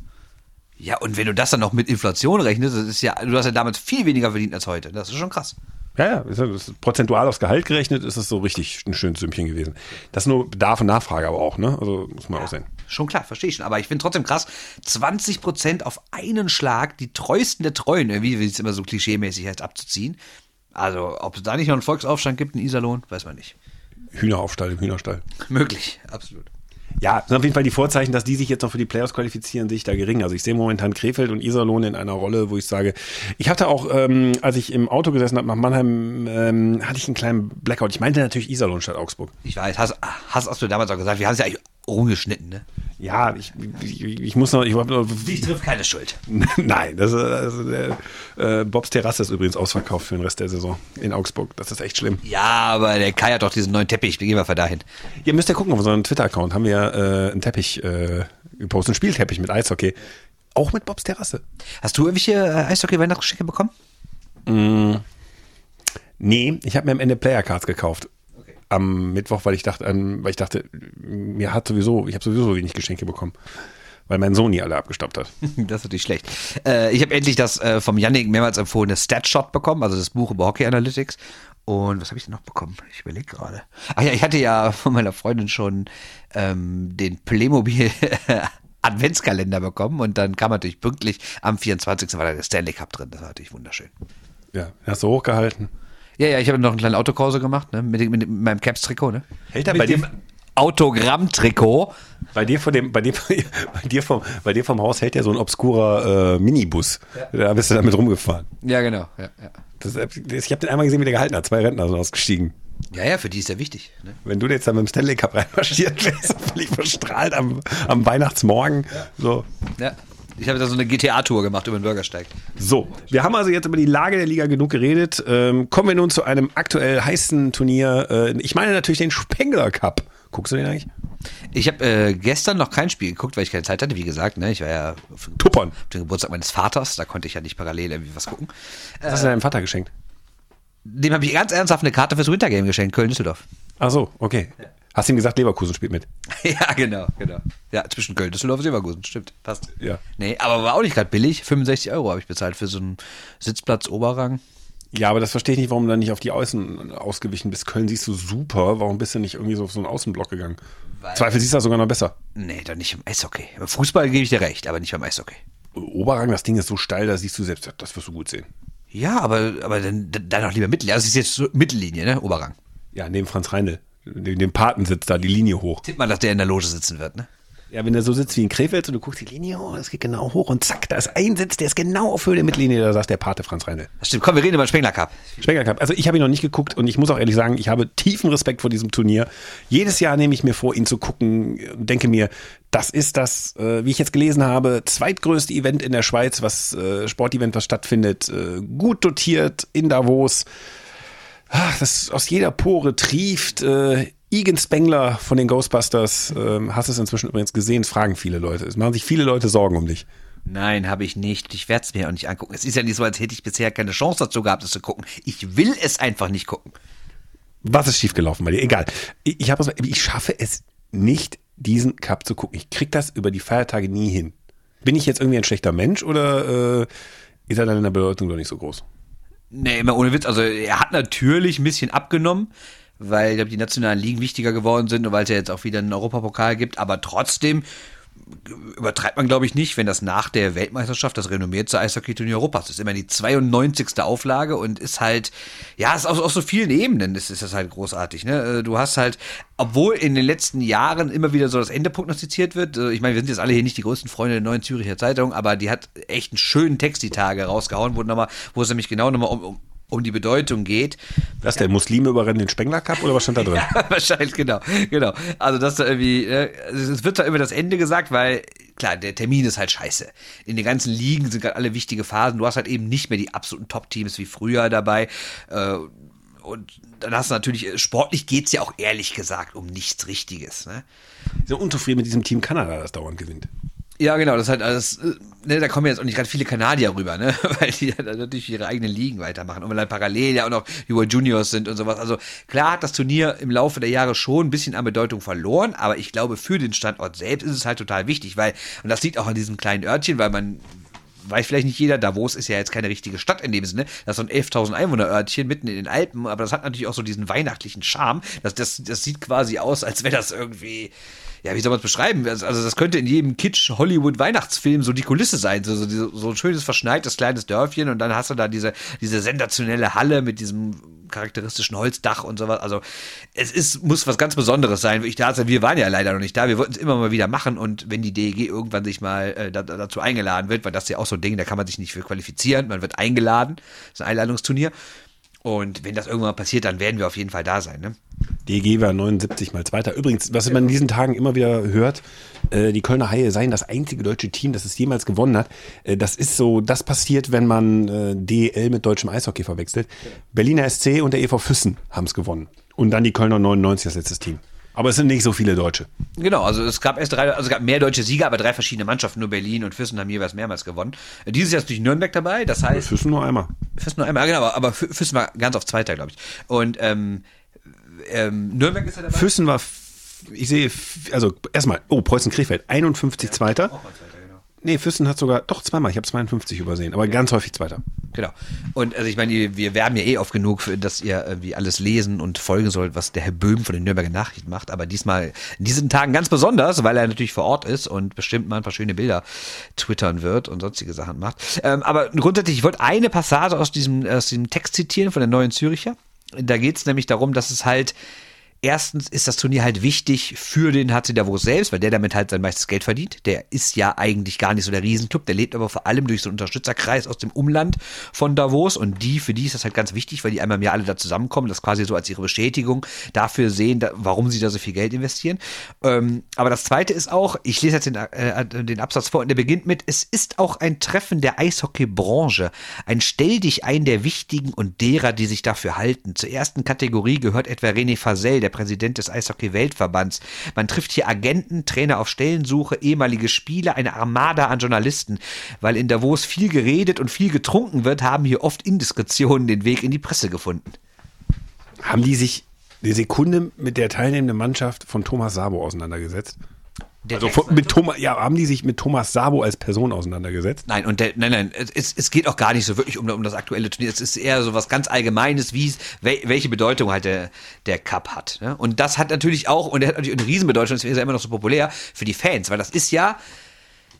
Speaker 2: Ja, und wenn du das dann noch mit Inflation rechnest, das ist ja, du hast ja damals viel weniger verdient als heute. Das ist schon krass.
Speaker 1: Ja, ja, prozentual aufs Gehalt gerechnet ist es so richtig ein schönes Sümmchen gewesen. Das ist nur Bedarf und Nachfrage aber auch, ne? Also muss man auch sehen.
Speaker 2: Schon klar, verstehe ich schon. Aber ich finde trotzdem krass, 20% auf einen Schlag, die treuesten der Treuen, wie es immer so klischeemäßig heißt, abzuziehen. Also, ob es da nicht noch einen Volksaufstand gibt in Iserlohn, weiß man nicht.
Speaker 1: Hühneraufstall im Hühnerstall.
Speaker 2: Möglich, absolut.
Speaker 1: Ja, sind auf jeden Fall die Vorzeichen, dass die sich jetzt noch für die Playoffs qualifizieren, sehe ich da gering. Also ich sehe momentan Krefeld und Iserlohn in einer Rolle, wo ich sage, ich hatte auch, ähm, als ich im Auto gesessen habe nach Mannheim, ähm, hatte ich einen kleinen Blackout. Ich meinte natürlich Iserlohn statt Augsburg.
Speaker 2: Ich weiß, hast, hast, hast du damals auch gesagt, wir haben es ja eigentlich rumgeschnitten, ne?
Speaker 1: Ja, ich, ich, ich muss noch, ich noch
Speaker 2: Dich trifft keine Schuld.
Speaker 1: Nein, das, ist- also der, äh, Bobs Terrasse ist übrigens ausverkauft für den Rest der Saison in Augsburg. Das ist echt schlimm.
Speaker 2: Ja, aber der Kai hat doch diesen neuen Teppich, wir gehen mal dahin.
Speaker 1: Ihr müsst ja gucken, auf unserem Twitter-Account haben wir äh, einen Teppich äh, gepostet, einen Spielteppich mit Eishockey. Auch mit Bobs Terrasse.
Speaker 2: Hast du irgendwelche äh, Eishockey-Weihnachtsgeschenke bekommen?
Speaker 1: Nee, ich habe mir am Ende Player Cards gekauft. Am Mittwoch, weil ich dachte, ähm, weil ich dachte, mir hat sowieso, ich habe sowieso so wenig Geschenke bekommen. Weil mein Sohn die alle abgestaubt hat.
Speaker 2: Das ist natürlich schlecht. Äh, ich habe endlich das äh, vom Yannick mehrmals empfohlene Statshot bekommen, also das Buch über Hockey Analytics. Und was habe ich denn noch bekommen? Ich überlege gerade. Ach ja, ich hatte ja von meiner Freundin schon ähm, den Playmobil Adventskalender bekommen und dann kam natürlich pünktlich am 24. war da der Stanley Cup drin. Das war natürlich wunderschön.
Speaker 1: Ja, hast du hochgehalten.
Speaker 2: Ja, ja, ich habe noch einen kleinen Autokurse gemacht, ne? Mit, mit, mit meinem Caps-Trikot, ne?
Speaker 1: Hält er
Speaker 2: mit
Speaker 1: bei
Speaker 2: dem Autogrammtrikot.
Speaker 1: Bei dir, von dem, bei, dir, bei, dir vom, bei dir vom Haus hält ja so ein obskurer äh, Minibus. Da bist du damit rumgefahren.
Speaker 2: Ja, genau. Ja, ja.
Speaker 1: Das, ich habe den einmal gesehen, wie der gehalten hat. Zwei Rentner sind ausgestiegen.
Speaker 2: Ja, ja, für die ist ja wichtig. Ne?
Speaker 1: Wenn du jetzt dann mit dem Stanley Cup reinmarschiert wärst, völlig verstrahlt am, am Weihnachtsmorgen. Ja. So.
Speaker 2: Ja. Ich habe da so eine GTA-Tour gemacht über den Bürgersteig.
Speaker 1: So, wir haben also jetzt über die Lage der Liga genug geredet. Ähm, kommen wir nun zu einem aktuell heißen Turnier. Äh, ich meine natürlich den Spengler Cup. Guckst du den eigentlich?
Speaker 2: Ich habe äh, gestern noch kein Spiel geguckt, weil ich keine Zeit hatte. Wie gesagt, ne, ich war ja auf,
Speaker 1: Tuppern.
Speaker 2: auf den Geburtstag meines Vaters. Da konnte ich ja nicht parallel irgendwie was gucken.
Speaker 1: Was hast du deinem Vater geschenkt?
Speaker 2: Dem habe ich ganz ernsthaft eine Karte fürs Wintergame geschenkt, Köln-Düsseldorf.
Speaker 1: Ach so, okay. Ja. Hast du ihm gesagt, Leverkusen spielt mit?
Speaker 2: ja, genau, genau. Ja, zwischen Köln, Düsseldorf und Leverkusen, stimmt, passt.
Speaker 1: Ja.
Speaker 2: Nee, aber war auch nicht gerade billig. 65 Euro habe ich bezahlt für so einen Sitzplatz Oberrang.
Speaker 1: Ja, aber das verstehe ich nicht, warum du dann nicht auf die Außen ausgewichen bist. Köln siehst du super. Warum bist du nicht irgendwie so auf so einen Außenblock gegangen? Weil Zweifel siehst du da sogar noch besser.
Speaker 2: Nee, doch nicht im Eishockey. Beim Fußball gebe ich dir recht, aber nicht beim Eishockey.
Speaker 1: Oberrang, das Ding ist so steil, da siehst du selbst, das wirst du gut sehen.
Speaker 2: Ja, aber, aber dann, dann auch lieber Mittellinie. Also es ist jetzt so Mittellinie, ne? Oberrang.
Speaker 1: Ja, neben Franz Reindl. Neben dem Paten sitzt da die Linie hoch.
Speaker 2: Tippt man, dass der in der Loge sitzen wird, ne?
Speaker 1: Ja, wenn der so sitzt wie in Krefeld und du guckst die Linie hoch, das geht genau hoch und zack, da ist ein Sitz, der ist genau auf Höhe der Mittellinie, da sagt der Pate Franz Reindl.
Speaker 2: Das stimmt, komm, wir reden über den Spengler Cup.
Speaker 1: Spengler Cup. Also ich habe ihn noch nicht geguckt und ich muss auch ehrlich sagen, ich habe tiefen Respekt vor diesem Turnier. Jedes Jahr nehme ich mir vor, ihn zu gucken und denke mir, das ist das, äh, wie ich jetzt gelesen habe, zweitgrößte Event in der Schweiz, was äh, Sportevent, was stattfindet, äh, gut dotiert in Davos. Ach, das aus jeder Pore trieft. Äh, Egan Spengler von den Ghostbusters, ähm, hast es inzwischen übrigens gesehen, fragen viele Leute. Es machen sich viele Leute Sorgen um dich.
Speaker 2: Nein, habe ich nicht. Ich werde es mir auch nicht angucken. Es ist ja nicht so, als hätte ich bisher keine Chance dazu gehabt, es zu gucken. Ich will es einfach nicht gucken.
Speaker 1: Was ist schiefgelaufen bei dir? Egal. Ich, ich, hab, ich schaffe es nicht, diesen Cup zu gucken. Ich krieg das über die Feiertage nie hin. Bin ich jetzt irgendwie ein schlechter Mensch oder äh, ist er dann in der Bedeutung doch nicht so groß?
Speaker 2: Nee, immer ohne Witz. Also er hat natürlich ein bisschen abgenommen weil ich glaube, die nationalen Ligen wichtiger geworden sind und weil es ja jetzt auch wieder einen Europapokal gibt, aber trotzdem übertreibt man, glaube ich, nicht, wenn das nach der Weltmeisterschaft das renommierte Eishockey-Turnier Europas ist. Immer die 92. Auflage und ist halt, ja, ist auf, auf so vielen Ebenen ist, ist das halt großartig. Ne? Äh, du hast halt, obwohl in den letzten Jahren immer wieder so das Ende prognostiziert wird, äh, ich meine, wir sind jetzt alle hier nicht die größten Freunde der neuen Züricher Zeitung, aber die hat echt einen schönen Text die Tage rausgehauen, wo, noch mal, wo es nämlich genau nochmal um, um um die Bedeutung geht.
Speaker 1: Was, der Muslime überrennen den Spengler Cup oder was stand da drin?
Speaker 2: ja, wahrscheinlich, genau, genau. Also, dass da irgendwie, äh, es wird da immer das Ende gesagt, weil, klar, der Termin ist halt scheiße. In den ganzen Ligen sind gerade alle wichtige Phasen. Du hast halt eben nicht mehr die absoluten Top-Teams wie früher dabei. Äh, und dann hast du natürlich, äh, sportlich geht's ja auch ehrlich gesagt um nichts Richtiges. Ne?
Speaker 1: Sehr unzufrieden mit diesem Team Kanada, das dauernd gewinnt.
Speaker 2: Ja, genau, das halt alles, äh, ne, da kommen jetzt auch nicht gerade viele Kanadier rüber, ne, weil die ja natürlich ihre eigenen Ligen weitermachen und weil halt parallel ja auch noch Euro Juniors sind und sowas. Also klar hat das Turnier im Laufe der Jahre schon ein bisschen an Bedeutung verloren, aber ich glaube, für den Standort selbst ist es halt total wichtig, weil, und das liegt auch an diesem kleinen Örtchen, weil man weiß vielleicht nicht jeder, Davos ist ja jetzt keine richtige Stadt in dem Sinne. Das ist so ein 11.000 Einwohner-Örtchen mitten in den Alpen, aber das hat natürlich auch so diesen weihnachtlichen Charme. Das, das, das sieht quasi aus, als wäre das irgendwie, ja, wie soll man es beschreiben? Also, also, das könnte in jedem Kitsch-Hollywood-Weihnachtsfilm so die Kulisse sein. So, so, so ein schönes, verschneites kleines Dörfchen und dann hast du da diese, diese sensationelle Halle mit diesem charakteristischen Holzdach und sowas. Also es ist, muss was ganz Besonderes sein. Ich dachte, wir waren ja leider noch nicht da. Wir wollten es immer mal wieder machen und wenn die DEG irgendwann sich mal äh, da, dazu eingeladen wird, weil das ist ja auch so ein Ding, da kann man sich nicht für qualifizieren. Man wird eingeladen. Das ist ein Einladungsturnier. Und wenn das irgendwann passiert, dann werden wir auf jeden Fall da sein. Ne?
Speaker 1: DEG war 79 mal Zweiter. Übrigens, was man in diesen Tagen immer wieder hört, äh, die Kölner Haie seien das einzige deutsche Team, das es jemals gewonnen hat. Äh, das ist so, das passiert, wenn man äh, DEL mit deutschem Eishockey verwechselt. Berliner SC und der EV Füssen haben es gewonnen. Und dann die Kölner 99 das letzte Team. Aber es sind nicht so viele Deutsche.
Speaker 2: Genau, also es gab erst drei, also es gab mehr deutsche Sieger, aber drei verschiedene Mannschaften, nur Berlin und Füssen haben jeweils mehrmals gewonnen. Dieses Jahr ist natürlich Nürnberg dabei, das heißt.
Speaker 1: Füssen nur einmal.
Speaker 2: Füssen nur einmal, genau, aber Füssen war ganz auf Zweiter, glaube ich. Und ähm, ähm, Nürnberg ist ja dabei.
Speaker 1: Füssen war, ich sehe, also erstmal, oh, Preußen-Krefeld, 51 ja, Zweiter. Auch mal Zweiter. Nee, Füssen hat sogar, doch zweimal, ich habe 52 übersehen, aber ganz häufig Zweiter.
Speaker 2: Genau. Und also ich meine, wir werben ja eh oft genug, für, dass ihr irgendwie alles lesen und folgen sollt, was der Herr Böhm von den Nürnberger Nachrichten macht. Aber diesmal in diesen Tagen ganz besonders, weil er natürlich vor Ort ist und bestimmt mal ein paar schöne Bilder twittern wird und sonstige Sachen macht. Ähm, aber grundsätzlich, ich wollte eine Passage aus diesem, aus diesem Text zitieren von der Neuen Züricher. Da geht es nämlich darum, dass es halt Erstens ist das Turnier halt wichtig für den HC Davos selbst, weil der damit halt sein meistes Geld verdient. Der ist ja eigentlich gar nicht so der Riesenclub, der lebt aber vor allem durch so einen Unterstützerkreis aus dem Umland von Davos und die, für die ist das halt ganz wichtig, weil die einmal im Jahr alle da zusammenkommen, das quasi so als ihre Bestätigung dafür sehen, da, warum sie da so viel Geld investieren. Ähm, aber das zweite ist auch, ich lese jetzt den, äh, den Absatz vor und der beginnt mit, es ist auch ein Treffen der Eishockeybranche, ein Stell dich ein der Wichtigen und derer, die sich dafür halten. Zur ersten Kategorie gehört etwa René Fasel, der Präsident des Eishockey-Weltverbands. Man trifft hier Agenten, Trainer auf Stellensuche, ehemalige Spieler, eine Armada an Journalisten. Weil in Davos viel geredet und viel getrunken wird, haben hier oft Indiskretionen den Weg in die Presse gefunden.
Speaker 1: Haben die sich eine Sekunde mit der teilnehmenden Mannschaft von Thomas Sabo auseinandergesetzt?
Speaker 2: Der
Speaker 1: Also von, mit Thomas, ja, haben die sich mit Thomas Sabo als Person auseinandergesetzt?
Speaker 2: Nein, und der, nein, nein, es, es geht auch gar nicht so wirklich um, um das aktuelle Turnier. Es ist eher so was ganz Allgemeines, wie wel, welche Bedeutung halt der, der Cup hat. Ne? Und das hat natürlich auch, und der hat natürlich eine Riesenbedeutung, deswegen ist er immer noch so populär für die Fans, weil das ist ja,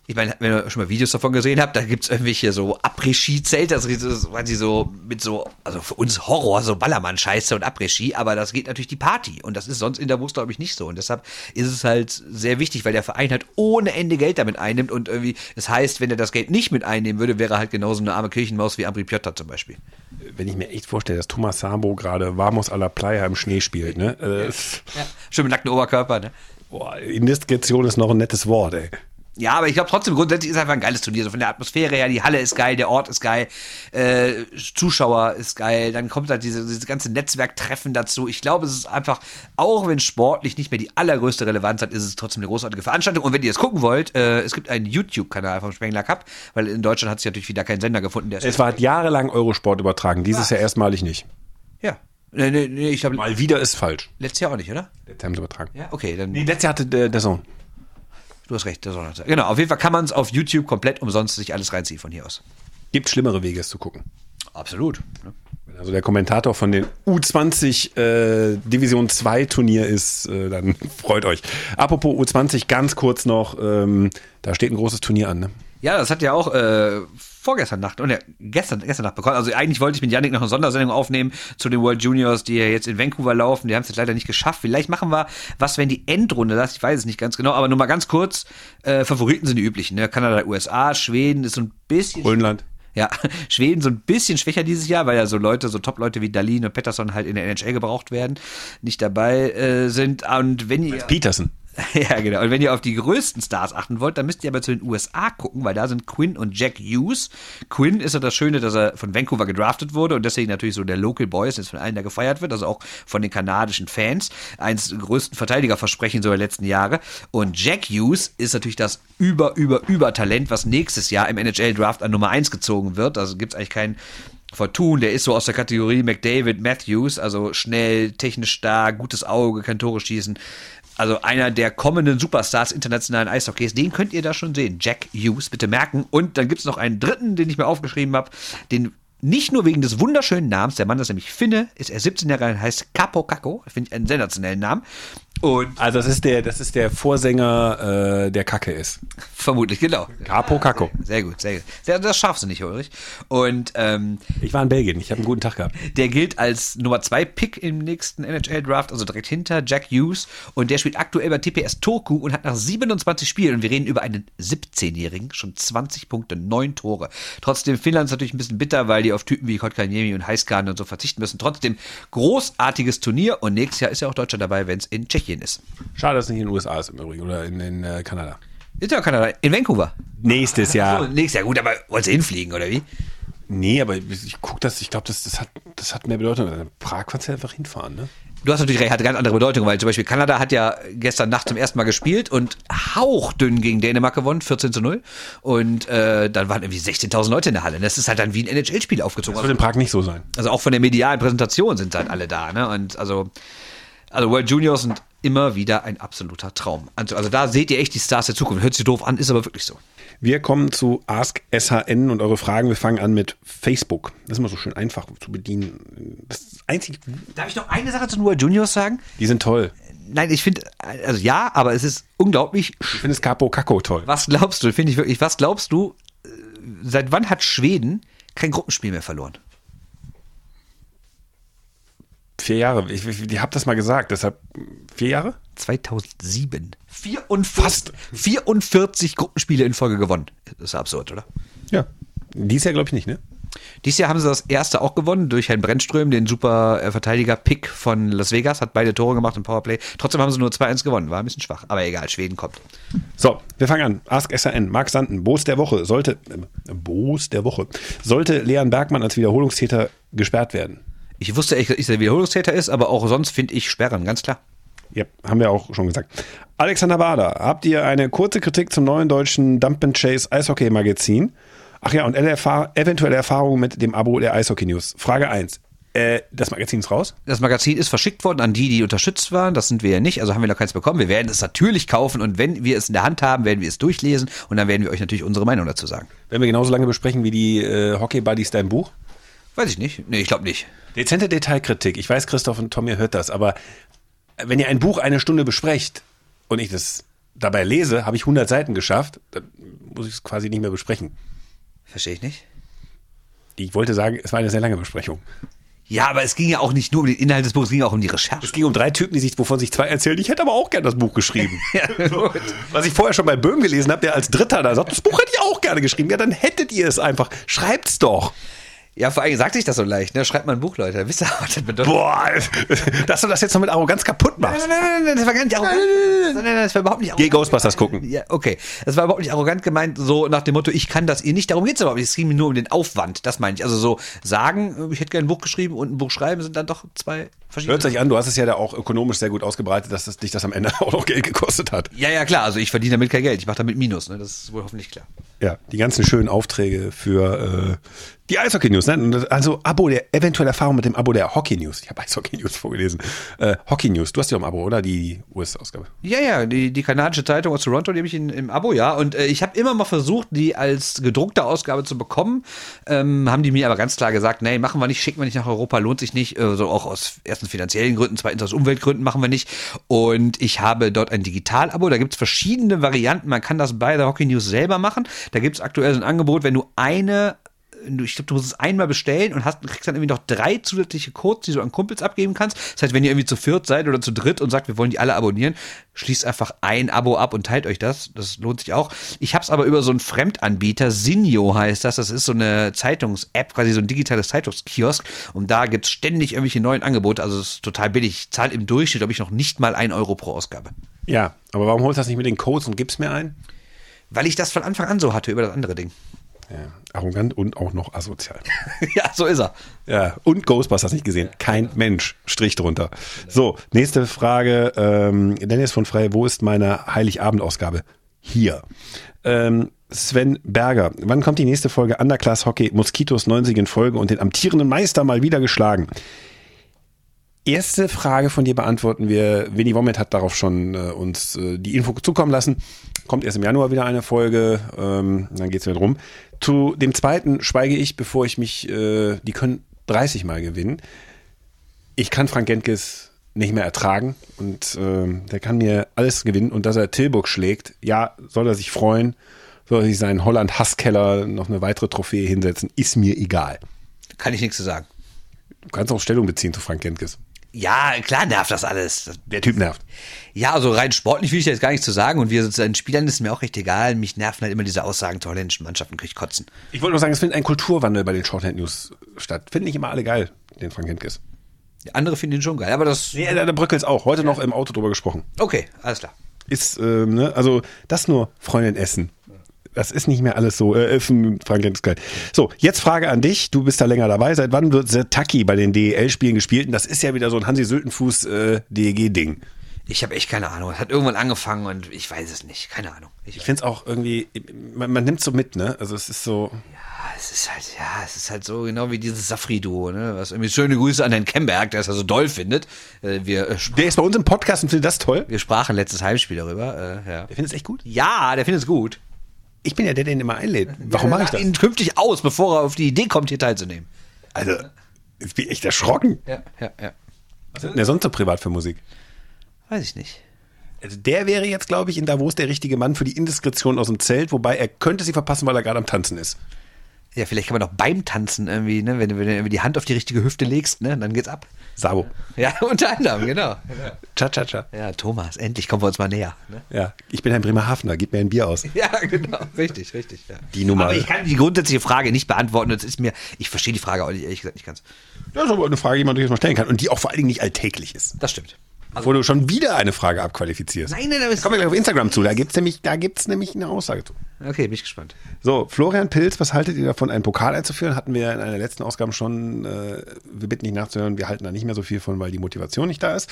Speaker 2: ich meine, wenn ihr schon mal Videos davon gesehen habt, da gibt's irgendwelche so Après-Ski-Zelte, das ist quasi so mit so, also für uns Horror, so Ballermann-Scheiße und Après-Ski, aber das geht natürlich die Party und das ist sonst in der Bus, glaube ich, nicht so und deshalb ist es halt sehr wichtig, weil der Verein halt ohne Ende Geld damit einnimmt und irgendwie, das heißt, wenn er das Geld nicht mit einnehmen würde, wäre er halt genauso eine arme Kirchenmaus wie Ambri Piotta zum Beispiel.
Speaker 1: Wenn ich mir echt vorstelle, dass Thomas Sabo gerade Vamos a la Playa im Schnee spielt, ne? Äh,
Speaker 2: Schön mit nacktem Oberkörper, ne?
Speaker 1: boah, Indiskretion ist noch ein nettes Wort, ey.
Speaker 2: Ja, aber ich glaube trotzdem, grundsätzlich ist es einfach ein geiles Turnier. So von der Atmosphäre her, die Halle ist geil, der Ort ist geil, äh, Zuschauer ist geil, dann kommt halt diese, diese ganze Netzwerktreffen dazu. Ich glaube, es ist einfach, auch wenn sportlich nicht mehr die allergrößte Relevanz hat, ist es trotzdem eine großartige Veranstaltung. Und wenn ihr es gucken wollt, äh, es gibt einen YouTube-Kanal vom Spengler Cup, weil in Deutschland hat sich natürlich wieder keinen Sender gefunden, der
Speaker 1: Es war jahrelang Eurosport übertragen, dieses Jahr erstmalig nicht.
Speaker 2: Ja. Nee, nee, nee, ich glaube,
Speaker 1: Mal wieder ist falsch.
Speaker 2: letztes Jahr auch nicht, oder?
Speaker 1: Jetzt haben sie übertragen.
Speaker 2: Ja, okay, dann.
Speaker 1: Nee, letztes Jahr hatte der, der Sohn.
Speaker 2: Du hast recht, der Sonntag. Genau, auf jeden Fall kann man es auf YouTube komplett umsonst sich alles reinziehen von hier aus.
Speaker 1: Gibt schlimmere Wege, es zu gucken.
Speaker 2: Absolut. ne?
Speaker 1: Wenn also der Kommentator von den U20 äh, Division 2 Turnier ist, äh, dann freut euch. Apropos U20, ganz kurz noch, ähm, da steht ein großes Turnier an. Ne?
Speaker 2: Ja, das hat ja auch äh, vorgestern Nacht und ja, gestern, gestern Nacht bekommen. Also eigentlich wollte ich mit Yannick noch eine Sondersendung aufnehmen zu den World Juniors, die ja jetzt in Vancouver laufen. Die haben es jetzt leider nicht geschafft. Vielleicht machen wir was, wenn die Endrunde das, ich weiß es nicht ganz genau, aber nur mal ganz kurz. Äh, Favoriten sind die üblichen. Ne? Kanada, USA, Schweden ist so ein bisschen
Speaker 1: Grönland.
Speaker 2: Ja, Schweden so ein bisschen schwächer dieses Jahr, weil ja so Leute, so Top-Leute wie Dalin und Pettersson halt in der NHL gebraucht werden, nicht dabei äh, sind. Und wenn ihr.
Speaker 1: Peterson.
Speaker 2: Ja, genau. Und wenn ihr auf die größten Stars achten wollt, dann müsst ihr aber zu den USA gucken, weil da sind Quinn und Jack Hughes. Quinn ist ja das Schöne, dass er von Vancouver gedraftet wurde und deswegen natürlich so der Local Boy ist, jetzt von allen da gefeiert wird, also auch von den kanadischen Fans. Eins der größten Verteidigerversprechen so der letzten Jahre. Und Jack Hughes ist natürlich das über, über, über Talent, was nächstes Jahr im NHL-Draft an Nummer 1 gezogen wird. Also gibt's eigentlich keinen Fortun, der ist so aus der Kategorie McDavid Matthews, also schnell, technisch stark, gutes Auge, kann Tore schießen. Also einer der kommenden Superstars internationalen Eishockeys, den könnt ihr da schon sehen. Jack Hughes, bitte merken. Und dann gibt's noch einen dritten, den ich mir aufgeschrieben habe, den nicht nur wegen des wunderschönen Namens, der Mann ist nämlich Finne, ist er 17 Jahre alt, heißt Capo Caco, finde ich einen sensationellen Namen. Und
Speaker 1: Also das ist der, das ist der Vorsänger, äh, der Kacke ist.
Speaker 2: vermutlich, genau.
Speaker 1: Capo Caco.
Speaker 2: Sehr gut, sehr gut. Sehr, das schaffst du nicht, Ulrich. Und ähm,
Speaker 1: Ich war in Belgien, ich habe einen guten Tag gehabt.
Speaker 2: Der gilt als Nummer 2 Pick im nächsten NHL-Draft, also direkt hinter Jack Hughes. Und der spielt aktuell bei TPS Toku und hat nach 27 Spielen, und wir reden über einen 17-Jährigen, schon 20 Punkte, 9 Tore. Trotzdem, Finnland ist natürlich ein bisschen bitter, weil die auf Typen wie Kotkaniemi und Heiskanen und so verzichten müssen. Trotzdem, großartiges Turnier und nächstes Jahr ist ja auch Deutschland dabei, wenn es in Tschechien ist.
Speaker 1: Schade, dass es nicht in den USA ist im Übrigen oder in, in äh, Kanada.
Speaker 2: Ist ja Kanada, in Vancouver.
Speaker 1: Nächstes
Speaker 2: So,
Speaker 1: Jahr.
Speaker 2: nächstes Jahr, gut, aber wolltest du hinfliegen, oder wie?
Speaker 1: Nee, aber ich guck das, ich glaube, das, das, hat, das hat mehr Bedeutung. In Prag kannst du einfach hinfahren, ne?
Speaker 2: Du hast natürlich recht, hat eine ganz andere Bedeutung, weil zum Beispiel Kanada hat ja gestern Nacht zum ersten Mal gespielt und hauchdünn gegen Dänemark gewonnen, 14 zu 0. Und äh, dann waren irgendwie 16.000 Leute in der Halle. Das ist halt dann wie ein NHL-Spiel aufgezogen.
Speaker 1: Das wird in Prag nicht so sein.
Speaker 2: Also auch von der medialen Präsentation sind halt alle da. Ne? Und also, also World Juniors sind immer wieder ein absoluter Traum. Also, also da seht ihr echt die Stars der Zukunft. Hört sich doof an, ist aber wirklich so.
Speaker 1: Wir kommen zu Ask SHN und eure Fragen. Wir fangen an mit Facebook. Das ist immer so schön einfach zu bedienen. Das ist einzig,
Speaker 2: Darf ich noch eine Sache zu World Juniors sagen?
Speaker 1: die sind toll.
Speaker 2: Nein, ich finde, also ja, aber es ist unglaublich
Speaker 1: Ich finde das Capo Caco toll.
Speaker 2: Was glaubst du, finde ich wirklich, was glaubst du, äh, seit wann hat Schweden kein Gruppenspiel mehr verloren?
Speaker 1: Vier Jahre. Ich, ich, ich habe das mal gesagt, deshalb vier Jahre?
Speaker 2: 2007. 44, 44 Gruppenspiele in Folge gewonnen. Das ist absurd, oder?
Speaker 1: Ja. Dies Jahr glaube ich nicht, ne?
Speaker 2: Dieses Jahr haben sie das erste auch gewonnen durch Herrn Brennström, den super äh, Verteidiger-Pick von Las Vegas, hat beide Tore gemacht im Powerplay. Trotzdem haben sie nur 2-1 gewonnen, war ein bisschen schwach. Aber egal, Schweden kommt.
Speaker 1: So, wir fangen an. Ask SRN, Marc Sanden, Boos der Woche. Sollte, äh, Boos der Woche. Sollte Leon Bergmann als Wiederholungstäter gesperrt werden?
Speaker 2: Ich wusste echt, dass ich der Wiederholungstäter ist, aber auch sonst finde ich Sperren, ganz klar.
Speaker 1: Ja, haben wir auch schon gesagt. Alexander Bader, habt ihr eine kurze Kritik zum neuen deutschen Dump and Chase Eishockey Magazin? Ach ja, und erfahr eventuelle Erfahrungen mit dem Abo der Eishockey News. Frage 1. Äh, das Magazin ist raus?
Speaker 2: Das Magazin ist verschickt worden an die, die unterstützt waren. Das sind wir ja nicht, also haben wir noch keins bekommen. Wir werden es natürlich kaufen und wenn wir es in der Hand haben, werden wir es durchlesen und dann werden wir euch natürlich unsere Meinung dazu sagen.
Speaker 1: Werden wir genauso lange besprechen wie die äh, Hockey Buddies dein Buch?
Speaker 2: Weiß ich nicht. Nee, ich glaube nicht.
Speaker 1: Dezente Detailkritik. Ich weiß, Christoph und Tom, ihr hört das, aber wenn ihr ein Buch eine Stunde besprecht und ich das dabei lese, habe ich 100 Seiten geschafft, dann muss ich es quasi nicht mehr besprechen.
Speaker 2: Verstehe ich nicht.
Speaker 1: Ich wollte sagen, es war eine sehr lange Besprechung.
Speaker 2: Ja, aber es ging ja auch nicht nur um den Inhalt des Buches, es ging auch um die Recherche.
Speaker 1: Es ging um drei Typen, die sich, wovon sich zwei erzählen. Ich hätte aber auch gern das Buch geschrieben.
Speaker 2: Ja,
Speaker 1: so. Was ich vorher schon bei Böhm gelesen habe, der als Dritter da sagt, das Buch hätte ich auch gerne geschrieben. Ja, dann hättet ihr es einfach. Schreibt's doch.
Speaker 2: Ja, vor allem sagt sich das so leicht, ne? Schreibt mal ein Buch, Leute. Wisst ihr, was das bedeutet?
Speaker 1: Boah, dass du das jetzt noch mit Arroganz kaputt machst.
Speaker 2: Nein, nein, nein, nein, das war gar nicht arrogant. Nein, nein, nein, das war überhaupt nicht
Speaker 1: Geh
Speaker 2: arrogant.
Speaker 1: Ghostbusters gucken.
Speaker 2: Ja, okay. Das war überhaupt nicht arrogant gemeint, so nach dem Motto, ich kann das ihr nicht. Darum geht's überhaupt nicht. Es ging mir nur um den Aufwand. Das meine ich. Also so sagen, ich hätte gerne ein Buch geschrieben und ein Buch schreiben sind dann doch zwei.
Speaker 1: Hört sich an, du hast es ja da auch ökonomisch sehr gut ausgebreitet, dass das, dich das am Ende auch noch Geld gekostet hat.
Speaker 2: Ja, ja, klar. Also ich verdiene damit kein Geld. Ich mache damit Minus. Ne? Das ist wohl hoffentlich klar.
Speaker 1: Ja, die ganzen schönen Aufträge für äh, die Eishockey News. Ne? Also Abo der eventuelle Erfahrung mit dem Abo der Hockey News. Ich habe Eishockey News vorgelesen. Äh, Hockey News. Du hast ja auch ein Abo, oder die US-Ausgabe?
Speaker 2: Ja, ja, die, die kanadische Zeitung aus Toronto, die habe ich in, im Abo, ja. Und äh, ich habe immer mal versucht, die als gedruckte Ausgabe zu bekommen. Ähm, haben die mir aber ganz klar gesagt, nee, machen wir nicht, schicken wir nicht nach Europa, lohnt sich nicht. Äh, so auch aus erstens finanziellen Gründen, zweitens aus Umweltgründen machen wir nicht. Und ich habe dort ein Digital-Abo, da gibt's verschiedene Varianten. Man kann das bei der Hockey News selber machen. Da gibt's aktuell so ein Angebot, wenn du eine ich glaube, du musst es einmal bestellen und hast, kriegst dann irgendwie noch drei zusätzliche Codes, die du an Kumpels abgeben kannst. Das heißt, wenn ihr irgendwie zu viert seid oder zu dritt und sagt, wir wollen die alle abonnieren, schließt einfach ein Abo ab und teilt euch das. Das lohnt sich auch. Ich habe es aber über so einen Fremdanbieter, Sinio heißt das. Das ist so eine Zeitungs-App, quasi so ein digitales Zeitungskiosk. Und da gibt's ständig irgendwelche neuen Angebote. Also es ist total billig. Ich zahle im Durchschnitt, glaube ich, noch nicht mal ein Euro pro Ausgabe.
Speaker 1: Ja, aber warum holst du das nicht mit den Codes und gibst mir ein?
Speaker 2: Weil ich das von Anfang an so hatte über das andere Ding.
Speaker 1: Ja, arrogant und auch noch asozial.
Speaker 2: ja, so ist er.
Speaker 1: Ja, und Ghostbusters nicht gesehen. Kein Mensch. Strich drunter. So, nächste Frage. Ähm, Dennis von Frey, wo ist meine Heiligabendausgabe? Hier. Ähm, Sven Berger, wann kommt die nächste Folge Underclass Hockey? Moskitos 90 in Folge und den amtierenden Meister mal wieder geschlagen. Erste Frage von dir beantworten wir. Winnie Wommet hat darauf schon äh, uns äh, die Info zukommen lassen. Kommt erst im Januar wieder eine Folge, ähm, dann geht's wieder drum. Zu dem zweiten schweige ich, bevor ich mich, äh, die können 30 Mal gewinnen. Ich kann Frank Gentges nicht mehr ertragen und ähm, der kann mir alles gewinnen und dass er Tilburg schlägt, ja, soll er sich freuen, soll er sich seinen Holland-Hasskeller noch eine weitere Trophäe hinsetzen, ist mir egal.
Speaker 2: Kann ich nichts zu sagen.
Speaker 1: Du kannst auch Stellung beziehen zu Frank Gentges.
Speaker 2: Ja, klar nervt das alles.
Speaker 1: Der Typ nervt.
Speaker 2: Ja, also rein sportlich will ich jetzt gar nichts zu sagen und wir sozusagen Spielern ist mir auch recht egal. Mich nerven halt immer diese Aussagen zu holländischen Mannschaften, krieg ich kotzen.
Speaker 1: Ich wollte nur sagen, es findet ein Kulturwandel bei den Shorthand News statt. Finden nicht immer alle geil, den Frank Gentges.
Speaker 2: Die andere finden ihn schon geil, aber das.
Speaker 1: Nee, der, der Brückels auch. Heute noch im Auto drüber gesprochen.
Speaker 2: Okay, alles klar.
Speaker 1: Ist, ähm, ne, also das nur Freundin essen. Das ist nicht mehr alles so. Äh, Essen, Frank Gentges geil. So, jetzt Frage an dich. Du bist da länger dabei. Seit wann wird Zetaki bei den DEL-Spielen gespielt? Und das ist ja wieder so ein Hansi Sültenfuß äh, DEG-Ding.
Speaker 2: Ich habe echt keine Ahnung. Es hat irgendwann angefangen und ich weiß es nicht. Keine Ahnung. Ich,
Speaker 1: Ich finde es auch irgendwie, man, man nimmt so mit, ne? Also es ist so.
Speaker 2: ja, es ist halt, ja, es ist halt so genau wie dieses Safri-Duo, ne? Was irgendwie schöne Grüße an Herrn Kemberg, der es ja so doll findet. Äh, Wir, äh,
Speaker 1: Der ist bei uns im Podcast und findet das toll.
Speaker 2: wir sprachen letztes Heimspiel darüber. Äh, ja.
Speaker 1: Der findet es echt gut.
Speaker 2: ja, der findet es gut.
Speaker 1: Ich bin ja der, der ihn immer einlädt. Warum mache ich das?
Speaker 2: ihn künftig aus, bevor er auf die Idee kommt, hier teilzunehmen.
Speaker 1: Also, ich bin echt erschrocken.
Speaker 2: Ja, ja, ja.
Speaker 1: Was ist denn der sonst so privat für Musik?
Speaker 2: Weiß ich nicht.
Speaker 1: Also der wäre jetzt, glaube ich, in Davos der richtige Mann für die Indiskretion aus dem Zelt, wobei er könnte sie verpassen, weil er gerade am Tanzen ist.
Speaker 2: Ja, vielleicht kann man auch beim Tanzen irgendwie, ne, wenn, du- wenn du irgendwie die Hand auf die richtige Hüfte legst, ne, dann geht's ab.
Speaker 1: Sabo.
Speaker 2: Ja, unter anderem, genau.
Speaker 1: Cha-cha-cha.
Speaker 2: Ja, Thomas, endlich kommen wir uns mal näher. Ne?
Speaker 1: Ja, ich bin ein Bremerhavener, gib mir ein Bier aus.
Speaker 2: Ja, genau, richtig, richtig. Ja.
Speaker 1: Die Nummer.
Speaker 2: Aber ich kann die grundsätzliche Frage nicht beantworten. Das ist mir, ich verstehe die Frage auch nicht, ehrlich gesagt nicht ganz.
Speaker 1: Das ist aber eine Frage, die man durchaus mal stellen kann und die auch vor allen Dingen nicht alltäglich ist.
Speaker 2: Das stimmt.
Speaker 1: Bevor du schon wieder eine Frage abqualifizierst.
Speaker 2: Nein, nein, nein.
Speaker 1: Kommen wir gleich auf Instagram zu, da gibt's nämlich, da gibt's nämlich eine Aussage zu.
Speaker 2: Okay, bin ich gespannt.
Speaker 1: So, Florian Pilz, was haltet ihr davon, einen Pokal einzuführen? Hatten wir in einer letzten Ausgabe schon, äh, wir bitten nicht nachzuhören, wir halten da nicht mehr so viel von, weil die Motivation nicht da ist.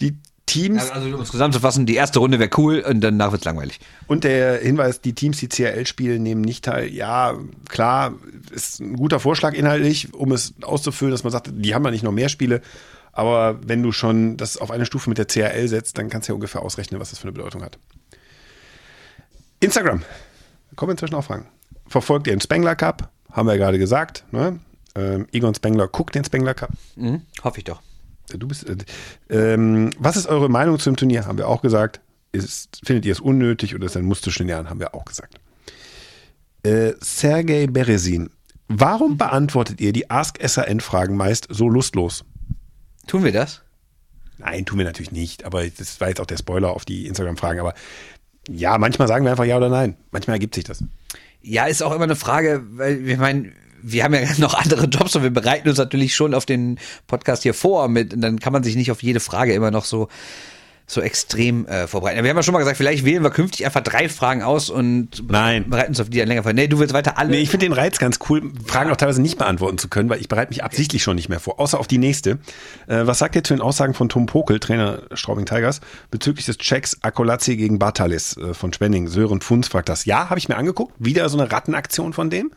Speaker 1: Die Teams
Speaker 2: Also, um es zusammenzufassen, die erste Runde wäre cool und danach wird's langweilig.
Speaker 1: und der Hinweis, die Teams, die CRL spielen, nehmen nicht teil. Ja, klar, ist ein guter Vorschlag inhaltlich, um es auszufüllen, dass man sagt, die haben ja nicht noch mehr Spiele. Aber wenn du schon das auf eine Stufe mit der CRL setzt, dann kannst du ja ungefähr ausrechnen, was das für eine Bedeutung hat. Instagram. Kommen inzwischen auch Fragen. Verfolgt ihr den Spengler Cup? Haben wir ja gerade gesagt. Ne? Ähm, Egon Spengler guckt den Spengler Cup.
Speaker 2: Mhm, hoffe ich doch.
Speaker 1: Du bist. Äh, ähm, was ist eure Meinung zum Turnier? Haben wir auch gesagt. Ist, findet ihr es unnötig oder ist ein Muss zwischen den Jahren? Haben wir auch gesagt. Äh, Sergei Beresin. Warum beantwortet ihr die Ask SRN-Fragen meist so lustlos?
Speaker 2: Tun wir das?
Speaker 1: Nein, tun wir natürlich nicht. Aber das war jetzt auch der Spoiler auf die Instagram-Fragen. Aber ja, manchmal sagen wir einfach ja oder nein. Manchmal ergibt sich das.
Speaker 2: Ja, ist auch immer eine Frage, weil wir meinen, wir haben ja noch andere Jobs und wir bereiten uns natürlich schon auf den Podcast hier vor mit, und dann kann man sich nicht auf jede Frage immer noch so so extrem äh, vorbereiten. Wir haben ja schon mal gesagt, vielleicht wählen wir künftig einfach drei Fragen aus und
Speaker 1: Nein.
Speaker 2: bereiten uns auf die dann länger vor. Nee, du willst weiter alle.
Speaker 1: Nee, ich finde den Reiz ganz cool, Fragen auch teilweise nicht beantworten zu können, weil ich bereite mich absichtlich schon nicht mehr vor, außer auf die nächste. Äh, was sagt ihr zu den Aussagen von Tom Pokel, Trainer Straubing Tigers, bezüglich des Checks Akolazzi gegen Batalis äh, von Spenning? Sören Funz fragt das. Ja, habe ich mir angeguckt. Wieder so eine Rattenaktion von dem.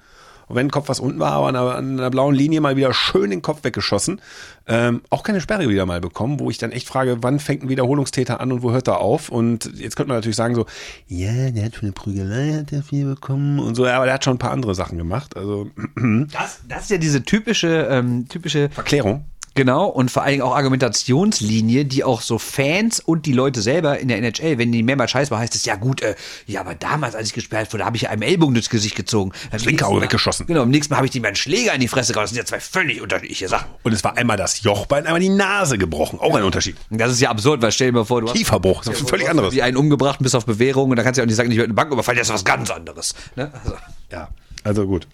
Speaker 1: Und wenn ein Kopf was unten war, aber an einer, an einer blauen Linie mal wieder schön den Kopf weggeschossen. Ähm, auch keine Sperre wieder mal bekommen, wo ich dann echt frage, wann fängt ein Wiederholungstäter an und wo hört er auf? Und jetzt könnte man natürlich sagen so, ja, der hat für eine Prügelei hat der viel bekommen und so, ja, aber der hat schon ein paar andere Sachen gemacht. Also
Speaker 2: das, das ist ja diese typische, ähm, typische
Speaker 1: Verklärung.
Speaker 2: Genau, und vor allen Dingen auch Argumentationslinie, die auch so Fans und die Leute selber in der NHL, wenn die mehrmals scheiß war, heißt es, ja gut, äh, ja, aber damals, als ich gesperrt wurde, habe ich einem Ellbogen durchs Gesicht gezogen. Das
Speaker 1: linke Auge weggeschossen.
Speaker 2: Genau, am nächsten Mal habe ich ihm einen Schläger in die Fresse gehauen. Das sind ja zwei völlig unterschiedliche Sachen.
Speaker 1: Und es war einmal das Jochbein, einmal die Nase gebrochen. Auch ein Unterschied.
Speaker 2: Das ist ja absurd, weil stell dir mal vor, du hast
Speaker 1: Kieferbruch, das ist völlig anderes.
Speaker 2: wie einen umgebracht bis auf Bewährung und dann kannst du ja auch nicht sagen, ich werde eine Bank überfallen, das ist was ganz anderes. Ne? Also,
Speaker 1: Ja, also gut.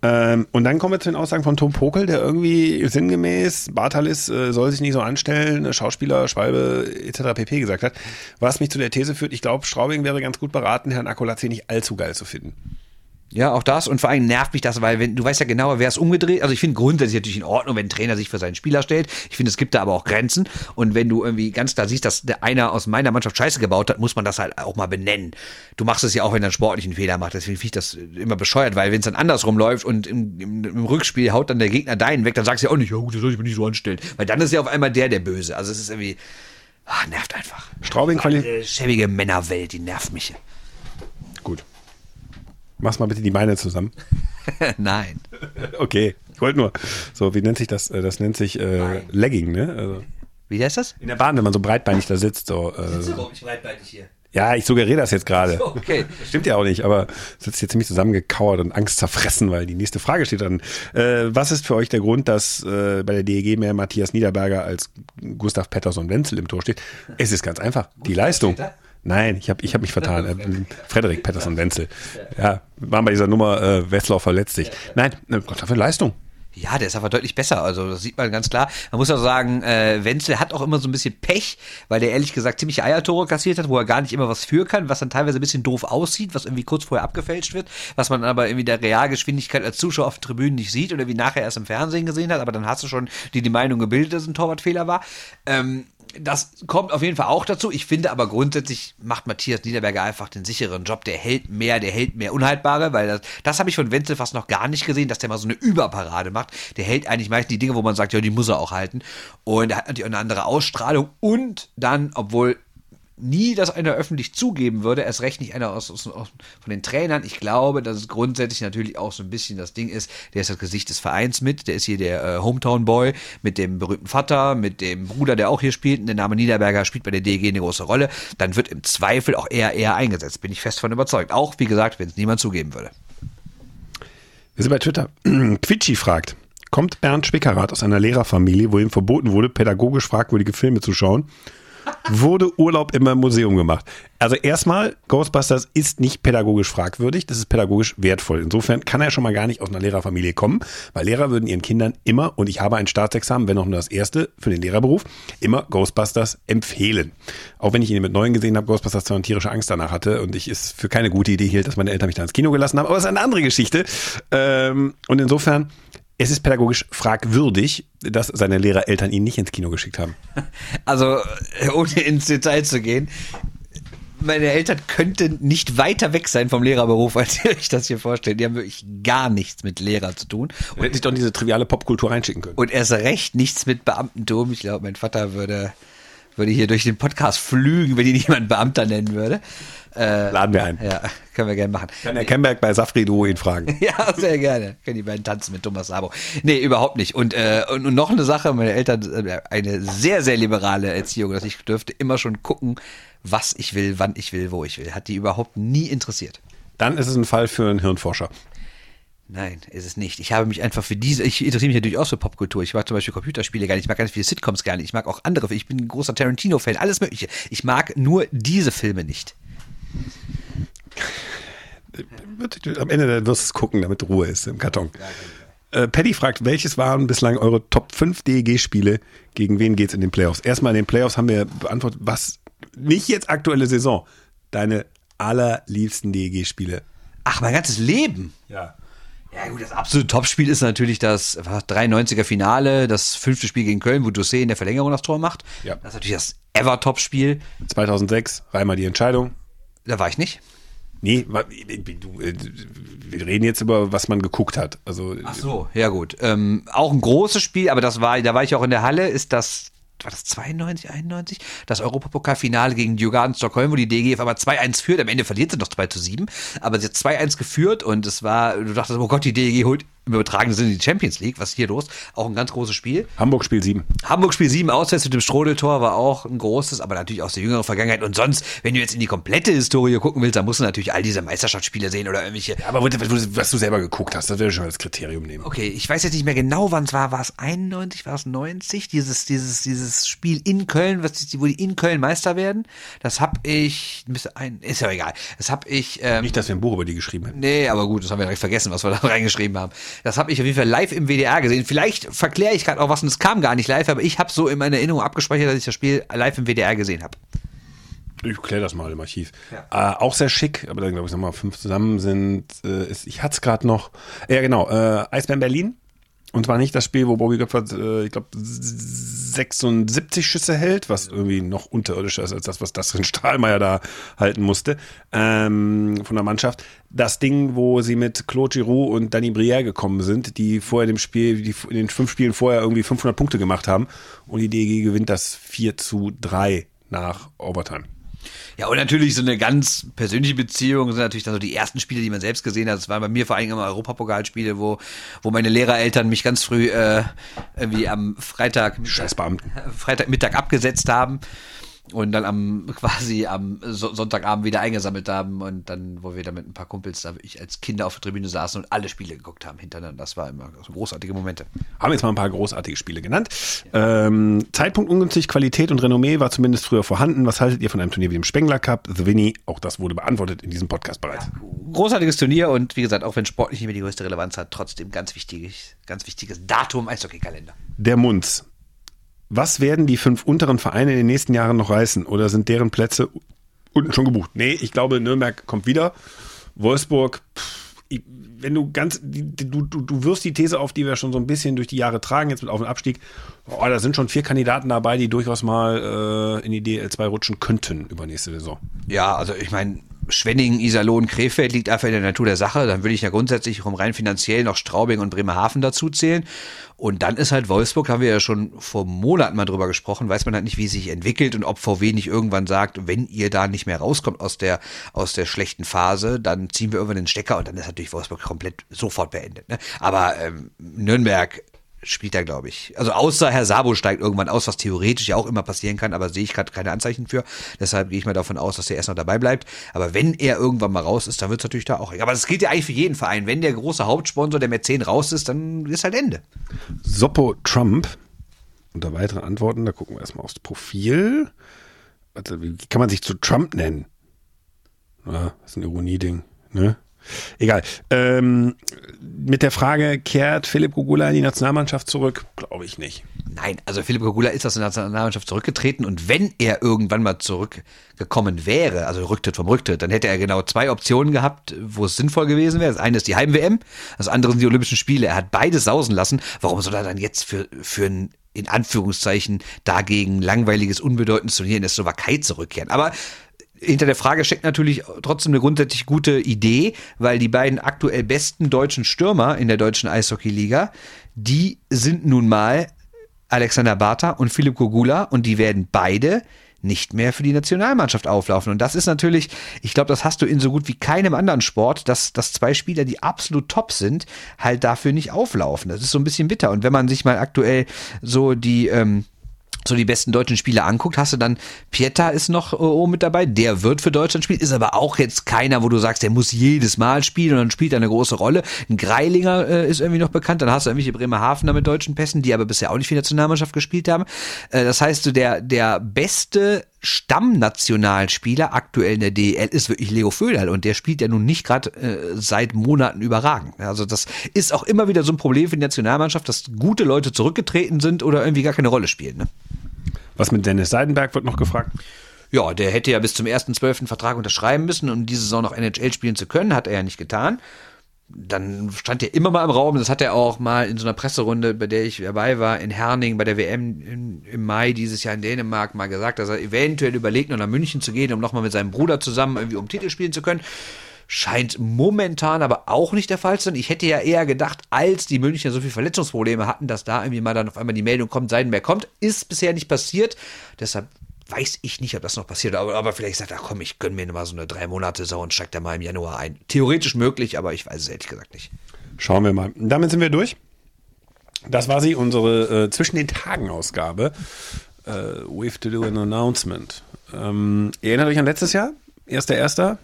Speaker 1: Ähm, und dann kommen wir zu den Aussagen von Tom Pokel, der irgendwie sinngemäß, Bartalis äh, soll sich nicht so anstellen, Schauspieler, Schwalbe etc. pp. gesagt hat. Was mich zu der These führt, ich glaube, Straubing wäre ganz gut beraten, Herrn Akolazzi nicht allzu geil zu finden.
Speaker 2: Ja, auch das. Und vor allem nervt mich das, weil wenn du weißt ja genau, wer es umgedreht. Also ich finde grundsätzlich natürlich in Ordnung, wenn ein Trainer sich für seinen Spieler stellt. Ich finde, es gibt da aber auch Grenzen. Und wenn du irgendwie ganz klar siehst, dass der einer aus meiner Mannschaft Scheiße gebaut hat, muss man das halt auch mal benennen. Du machst es ja auch, wenn er einen sportlichen Fehler macht. Deswegen finde ich das immer bescheuert, weil wenn es dann andersrum läuft und im, im, im Rückspiel haut dann der Gegner deinen weg, dann sagst du ja auch nicht, ja gut, das soll ich mir nicht so anstellen. Weil dann ist ja auf einmal der der Böse. Also es ist irgendwie, ah, nervt einfach.
Speaker 1: Straubing
Speaker 2: Äh, schäbige Männerwelt, die nervt mich.
Speaker 1: Mach's mal bitte die Beine zusammen.
Speaker 2: Nein.
Speaker 1: Okay, ich wollte nur. So, wie nennt sich das? Äh, Das nennt sich äh, Legging, ne? Also
Speaker 2: Wie heißt das?
Speaker 1: in der Bahn, wenn man so breitbeinig da sitzt. So, äh,
Speaker 2: überhaupt nicht breitbeinig hier.
Speaker 1: ja, ich suggeriere das jetzt gerade.
Speaker 2: Okay.
Speaker 1: Stimmt ja auch nicht, aber sitzt hier ziemlich zusammengekauert und Angst zerfressen, weil die nächste Frage steht dann. Äh, was ist für euch der Grund, dass äh, bei der DEG mehr Matthias Niederberger als Gustav Pettersson Wenzel im Tor steht? Es ist ganz einfach. Die Leistung. Nein, ich habe ich hab mich vertan. Äh, Frederik Pettersson Wenzel. Ja, waren bei dieser Nummer äh, Wessler verletzt sich. Nein, äh, Gott dafür Leistung.
Speaker 2: Ja, der ist aber deutlich besser. Also das sieht man ganz klar. Man muss auch sagen, äh, Wenzel hat auch immer so ein bisschen Pech, weil der ehrlich gesagt ziemlich Eiertore kassiert hat, wo er gar nicht immer was für kann, was dann teilweise ein bisschen doof aussieht, was irgendwie kurz vorher abgefälscht wird, was man aber irgendwie der Realgeschwindigkeit als Zuschauer auf den Tribünen nicht sieht oder wie nachher erst im Fernsehen gesehen hat. Aber dann hast du schon die, die Meinung gebildet, dass es ein Torwartfehler war. Ähm, das kommt auf jeden Fall auch dazu. Ich finde aber grundsätzlich macht Matthias Niederberger einfach den sicheren Job. Der hält mehr, der hält mehr Unhaltbare, weil das, das habe ich von Wenzel fast noch gar nicht gesehen, dass der mal so eine Überparade macht. Der hält eigentlich meist die Dinge, wo man sagt, ja, die muss er auch halten. Und er hat natürlich auch eine andere Ausstrahlung. Und dann, obwohl nie das einer öffentlich zugeben würde, erst recht nicht einer aus, aus, aus, von den Trainern. Ich glaube, dass es grundsätzlich natürlich auch so ein bisschen das Ding ist, der ist das Gesicht des Vereins mit, der ist hier der äh, Hometown Boy mit dem berühmten Vater, mit dem Bruder, der auch hier spielt, der Name Niederberger spielt bei der DG eine große Rolle, dann wird im Zweifel auch eher eher eingesetzt, bin ich fest von überzeugt. Auch, wie gesagt, wenn es niemand zugeben würde.
Speaker 1: Wir sind bei Twitter. Quitschi fragt, kommt Bernd Spickerath aus einer Lehrerfamilie, wo ihm verboten wurde, pädagogisch fragwürdige Filme zu schauen? Wurde Urlaub immer im Museum gemacht? Also erstmal, Ghostbusters ist nicht pädagogisch fragwürdig, das ist pädagogisch wertvoll. Insofern kann er schon mal gar nicht aus einer Lehrerfamilie kommen, weil Lehrer würden ihren Kindern immer, und ich habe ein Staatsexamen, wenn auch nur das erste für den Lehrerberuf, immer Ghostbusters empfehlen. Auch wenn ich ihn mit neuen gesehen habe, Ghostbusters zwar eine tierische Angst danach hatte und ich es für keine gute Idee hielt, dass meine Eltern mich da ins Kino gelassen haben, aber es ist eine andere Geschichte. Ähm, und insofern es ist pädagogisch fragwürdig, dass seine Lehrereltern ihn nicht ins Kino geschickt haben.
Speaker 2: Also, ohne ins Detail zu gehen, meine Eltern könnten nicht weiter weg sein vom Lehrerberuf, als ihr euch das hier vorstellt. Die haben wirklich gar nichts mit Lehrer zu tun.
Speaker 1: Und hätte sich doch diese triviale Popkultur reinschicken können.
Speaker 2: Und erst recht nichts mit Beamtentum. Ich glaube, mein Vater würde, würde hier durch den Podcast flügen, wenn ihn jemand Beamter nennen würde.
Speaker 1: Äh, Laden wir ein.
Speaker 2: Ja, können wir gerne machen.
Speaker 1: Kann der Kemberg bei Safri Duo ihn fragen.
Speaker 2: ja, sehr gerne. Können die beiden tanzen mit Thomas Sabo. Nee, überhaupt nicht. Und, äh, und, und noch eine Sache, meine Eltern, äh, eine sehr, sehr liberale Erziehung, dass ich dürfte immer schon gucken, was ich will, wann ich will, wo ich will. Hat die überhaupt nie interessiert.
Speaker 1: Dann ist es ein Fall für einen Hirnforscher.
Speaker 2: Nein, ist es nicht. Ich habe mich einfach für diese, ich interessiere mich ja durchaus für Popkultur. Ich mag zum Beispiel Computerspiele gar nicht, ich mag ganz viele Sitcoms gar nicht, ich mag auch andere, ich bin ein großer Tarantino-Fan, alles mögliche. Ich mag nur diese Filme nicht.
Speaker 1: Am Ende wirst du es gucken, damit Ruhe ist im Karton. Äh, Paddy fragt, welches waren bislang eure Top 5 DEG-Spiele? Gegen wen geht's in den Playoffs? Erstmal in den Playoffs haben wir beantwortet, was, nicht jetzt aktuelle Saison, deine allerliebsten DEG-Spiele.
Speaker 2: Ach, mein ganzes Leben?
Speaker 1: Ja.
Speaker 2: Ja gut, das absolute Topspiel ist natürlich das 93er Finale, das fünfte Spiel gegen Köln, wo Dussé in der Verlängerung das Tor macht.
Speaker 1: Ja.
Speaker 2: Das ist natürlich das Ever-Top-Spiel.
Speaker 1: 2006, Reimer die Entscheidung.
Speaker 2: Da war ich nicht.
Speaker 1: Nee, äh, wir reden jetzt über, was man geguckt hat. Also,
Speaker 2: Ach so, ja gut. Ähm, auch ein großes Spiel, aber das war, da war ich auch in der Halle, ist das war das 92, 91? Das Europapokalfinale gegen Diogan Stockholm, wo die DGF aber 2-1 führt. Am Ende verliert sie noch 2 zu 7. Aber sie hat 2-1 geführt und es war, du dachtest, oh Gott, die DG holt im übertragenen Sinne die Champions League. Was ist hier los? Auch ein ganz großes Spiel.
Speaker 1: Hamburg Spiel 7.
Speaker 2: Hamburg Spiel 7 auswärts mit dem Strodeltor war auch ein großes, aber natürlich aus der jüngeren Vergangenheit. Und sonst, wenn du jetzt in die komplette Historie gucken willst, dann musst du natürlich all diese Meisterschaftsspiele sehen oder irgendwelche.
Speaker 1: Ja, aber was du selber geguckt hast, das wäre schon als Kriterium nehmen.
Speaker 2: Okay, ich weiß jetzt nicht mehr genau, wann es war. War es 91, war es 90? Dieses, dieses, dieses Spiel in Köln, was, wo die in Köln Meister werden. Das hab ich, ein, ist ja egal. Das hab ich. Ähm,
Speaker 1: nicht, dass wir ein Buch über die geschrieben hätten.
Speaker 2: Nee, aber gut, das haben wir direkt vergessen, was wir da reingeschrieben haben. Das habe ich auf jeden Fall live im WDR gesehen. Vielleicht verkläre ich gerade auch was und es kam gar nicht live, aber ich habe so in meiner Erinnerung abgespeichert, dass ich das Spiel live im WDR gesehen habe.
Speaker 1: Ich kläre das mal im Archiv. Ja. Äh, auch sehr schick, aber dann glaube ich nochmal fünf zusammen sind. Äh, ist, ich hatte es gerade noch. Ja, genau. Äh, Eisbären Berlin. Und zwar nicht das Spiel, wo Bobby Göpfert, äh, ich glaube, 76 Schüsse hält, was irgendwie noch unterirdischer ist als das, was das in Stahlmeier da halten musste ähm, von der Mannschaft. Das Ding, wo sie mit Claude Giroux und Danny Brière gekommen sind, die vorher dem Spiel, die in den fünf Spielen vorher irgendwie 500 Punkte gemacht haben und die DEG gewinnt das 4 zu 3 nach Overtime.
Speaker 2: Ja, und natürlich so eine ganz persönliche Beziehung sind natürlich dann so die ersten Spiele, die man selbst gesehen hat. Das waren bei mir vor allem immer Europapokalspiele, wo, wo meine Lehrereltern mich ganz früh äh, irgendwie am Freitag, Freitagmittag abgesetzt haben und dann am quasi am Sonntagabend wieder eingesammelt haben und dann, wo wir dann mit ein paar Kumpels da ich als Kinder auf der Tribüne saßen und alle Spiele geguckt haben hintereinander. Das war immer so großartige Momente.
Speaker 1: Haben jetzt mal ein paar großartige Spiele genannt. Ja. Ähm, Zeitpunkt ungünstig, Qualität und Renommee war zumindest früher vorhanden. Was haltet ihr von einem Turnier wie dem Spengler Cup, The Winnie? Auch das wurde beantwortet in diesem Podcast bereits. Ja,
Speaker 2: großartiges Turnier und wie gesagt, auch wenn sportlich nicht mehr die größte Relevanz hat, trotzdem ganz wichtiges, ganz wichtiges Datum Eishockey-Kalender.
Speaker 1: Der Munz. Was werden die fünf unteren Vereine in den nächsten Jahren noch reißen? Oder sind deren Plätze unten schon gebucht? Nee, ich glaube, Nürnberg kommt wieder. Wolfsburg, pff, wenn du ganz, du, du, du wirst die These auf, die wir schon so ein bisschen durch die Jahre tragen, jetzt mit Auf- und Abstieg. Oh, da sind schon vier Kandidaten dabei, die durchaus mal äh, in die DL2 rutschen könnten über nächste Saison.
Speaker 2: Ja, also ich meine, Schwenningen, Iserlohn, Krefeld liegt einfach in der Natur der Sache. Dann würde ich ja grundsätzlich um rein finanziell noch Straubing und Bremerhaven dazu zählen. Und dann ist halt Wolfsburg, haben wir ja schon vor Monaten mal drüber gesprochen, weiß man halt nicht, wie es sich entwickelt und ob VW nicht irgendwann sagt, wenn ihr da nicht mehr rauskommt aus der, aus der schlechten Phase, dann ziehen wir irgendwann den Stecker und dann ist natürlich Wolfsburg komplett sofort beendet. Ne? Aber ähm, Nürnberg spielt er, glaube ich. Also außer Herr Sabo steigt irgendwann aus, was theoretisch ja auch immer passieren kann, aber sehe ich gerade keine Anzeichen für. Deshalb gehe ich mal davon aus, dass er erst noch dabei bleibt. Aber wenn er irgendwann mal raus ist, dann wird es natürlich da auch. Aber das gilt ja eigentlich für jeden Verein. Wenn der große Hauptsponsor der Mäzen raus ist, dann ist halt Ende.
Speaker 1: Soppo Trump. Unter weitere Antworten, da gucken wir erstmal aufs Profil. Also, wie kann man sich zu Trump nennen? Ja, das ist ein Ironie-Ding, ne? Egal. Ähm, mit der Frage, kehrt Philipp Gugula in die Nationalmannschaft zurück? Glaube ich nicht.
Speaker 2: Nein, also Philipp Gugula ist aus der Nationalmannschaft zurückgetreten und wenn er irgendwann mal zurückgekommen wäre, also Rücktritt vom Rücktritt, dann hätte er genau zwei Optionen gehabt, wo es sinnvoll gewesen wäre. Das eine ist die Heim-WM, das andere sind die Olympischen Spiele. Er hat beides sausen lassen. Warum soll er dann jetzt für, für ein in Anführungszeichen dagegen langweiliges, unbedeutendes Turnier in der Slowakei zurückkehren? Aber hinter der Frage steckt natürlich trotzdem eine grundsätzlich gute Idee, weil die beiden aktuell besten deutschen Stürmer in der deutschen Eishockeyliga, die sind nun mal Alexander Barta und Philipp Gogula und die werden beide nicht mehr für die Nationalmannschaft auflaufen. Und das ist natürlich, ich glaube, das hast du in so gut wie keinem anderen Sport, dass, dass zwei Spieler, die absolut top sind, halt dafür nicht auflaufen. Das ist so ein bisschen bitter. Und wenn man sich mal aktuell so die, ähm, so die besten deutschen Spieler anguckt, hast du dann Pieta ist noch äh, mit dabei, der wird für Deutschland spielen, ist aber auch jetzt keiner, wo du sagst, der muss jedes Mal spielen und dann spielt er eine große Rolle. Ein Greilinger äh, ist irgendwie noch bekannt, dann hast du irgendwelche Bremerhavener mit deutschen Pässen, die aber bisher auch nicht für die Nationalmannschaft gespielt haben. Äh, das heißt, so der, der beste Stammnationalspieler aktuell in der DEL ist wirklich Leo Föderl und der spielt ja nun nicht gerade äh, seit Monaten überragend. Also das ist auch immer wieder so ein Problem für die Nationalmannschaft, dass gute Leute zurückgetreten sind oder irgendwie gar keine Rolle spielen. Ne?
Speaker 1: Was mit Dennis Seidenberg wird noch gefragt?
Speaker 2: Ja, der hätte ja bis zum 1.12. Vertrag unterschreiben müssen, um diese Saison noch NHL spielen zu können, hat er ja nicht getan dann stand er immer mal im Raum, das hat er auch mal in so einer Presserunde, bei der ich dabei war, in Herning bei der WM in, im Mai dieses Jahr in Dänemark mal gesagt, dass er eventuell überlegt, noch nach München zu gehen, um nochmal mit seinem Bruder zusammen irgendwie um Titel spielen zu können. Scheint momentan aber auch nicht der Fall zu sein. Ich hätte ja eher gedacht, als die Münchner so viele Verletzungsprobleme hatten, dass da irgendwie mal dann auf einmal die Meldung kommt, Seidenberg kommt. Ist bisher nicht passiert. Deshalb weiß ich nicht, ob das noch passiert, aber, aber vielleicht sagt er, komm, ich gönne mir mal so eine drei Monate Sau und steigt da mal im Januar ein. Theoretisch möglich, aber ich weiß es ehrlich gesagt nicht.
Speaker 1: Schauen wir mal. Damit sind wir durch. Das war sie, unsere äh, Zwischen den Tagen Ausgabe. Äh, we have to do an announcement. Ähm, ihr erinnert euch an letztes Jahr? Erster, erster.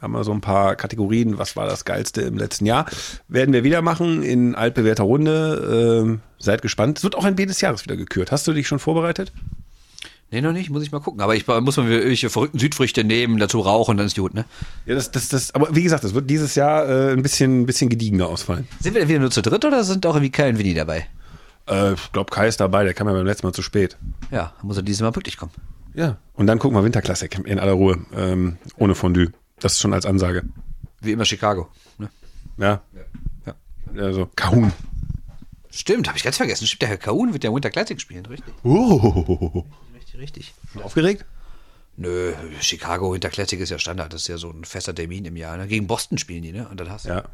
Speaker 1: Haben wir so ein paar Kategorien. Was war das Geilste im letzten Jahr? Werden wir wieder machen in altbewährter Runde. Ähm, seid gespannt. Es wird auch ein Bild des Jahres wieder gekürt. Hast du dich schon vorbereitet?
Speaker 2: Nee, noch nicht, muss ich mal gucken. Aber ich muss mal irgendwelche verrückten Südfrüchte nehmen, dazu rauchen und dann ist gut, ne?
Speaker 1: Ja, das, das, das, aber wie gesagt, das wird dieses Jahr äh, ein bisschen, ein bisschen gediegener ausfallen.
Speaker 2: Sind wir denn wieder nur zu dritt oder sind auch irgendwie Kai und Winnie dabei?
Speaker 1: Äh, ich glaube, Kai ist dabei, der kam ja beim letzten Mal zu spät.
Speaker 2: Ja, muss er dieses Mal pünktlich kommen.
Speaker 1: Ja, und dann gucken wir Winterklassik in aller Ruhe, ähm, ohne Fondue. Das ist schon als Ansage.
Speaker 2: Wie immer Chicago, ne?
Speaker 1: Ja. Ja. ja. Also, Kahun.
Speaker 2: Stimmt, habe ich ganz vergessen. Stimmt, der Herr Kahun wird ja Winter Classic spielen, richtig?
Speaker 1: Oh
Speaker 2: richtig.
Speaker 1: Schon aufgeregt?
Speaker 2: Nö, Chicago hinter Classic ist ja Standard, das ist ja so ein fester Termin im Jahr. Ne? Gegen Boston spielen die, ne? Und dann hast du.
Speaker 1: Ja.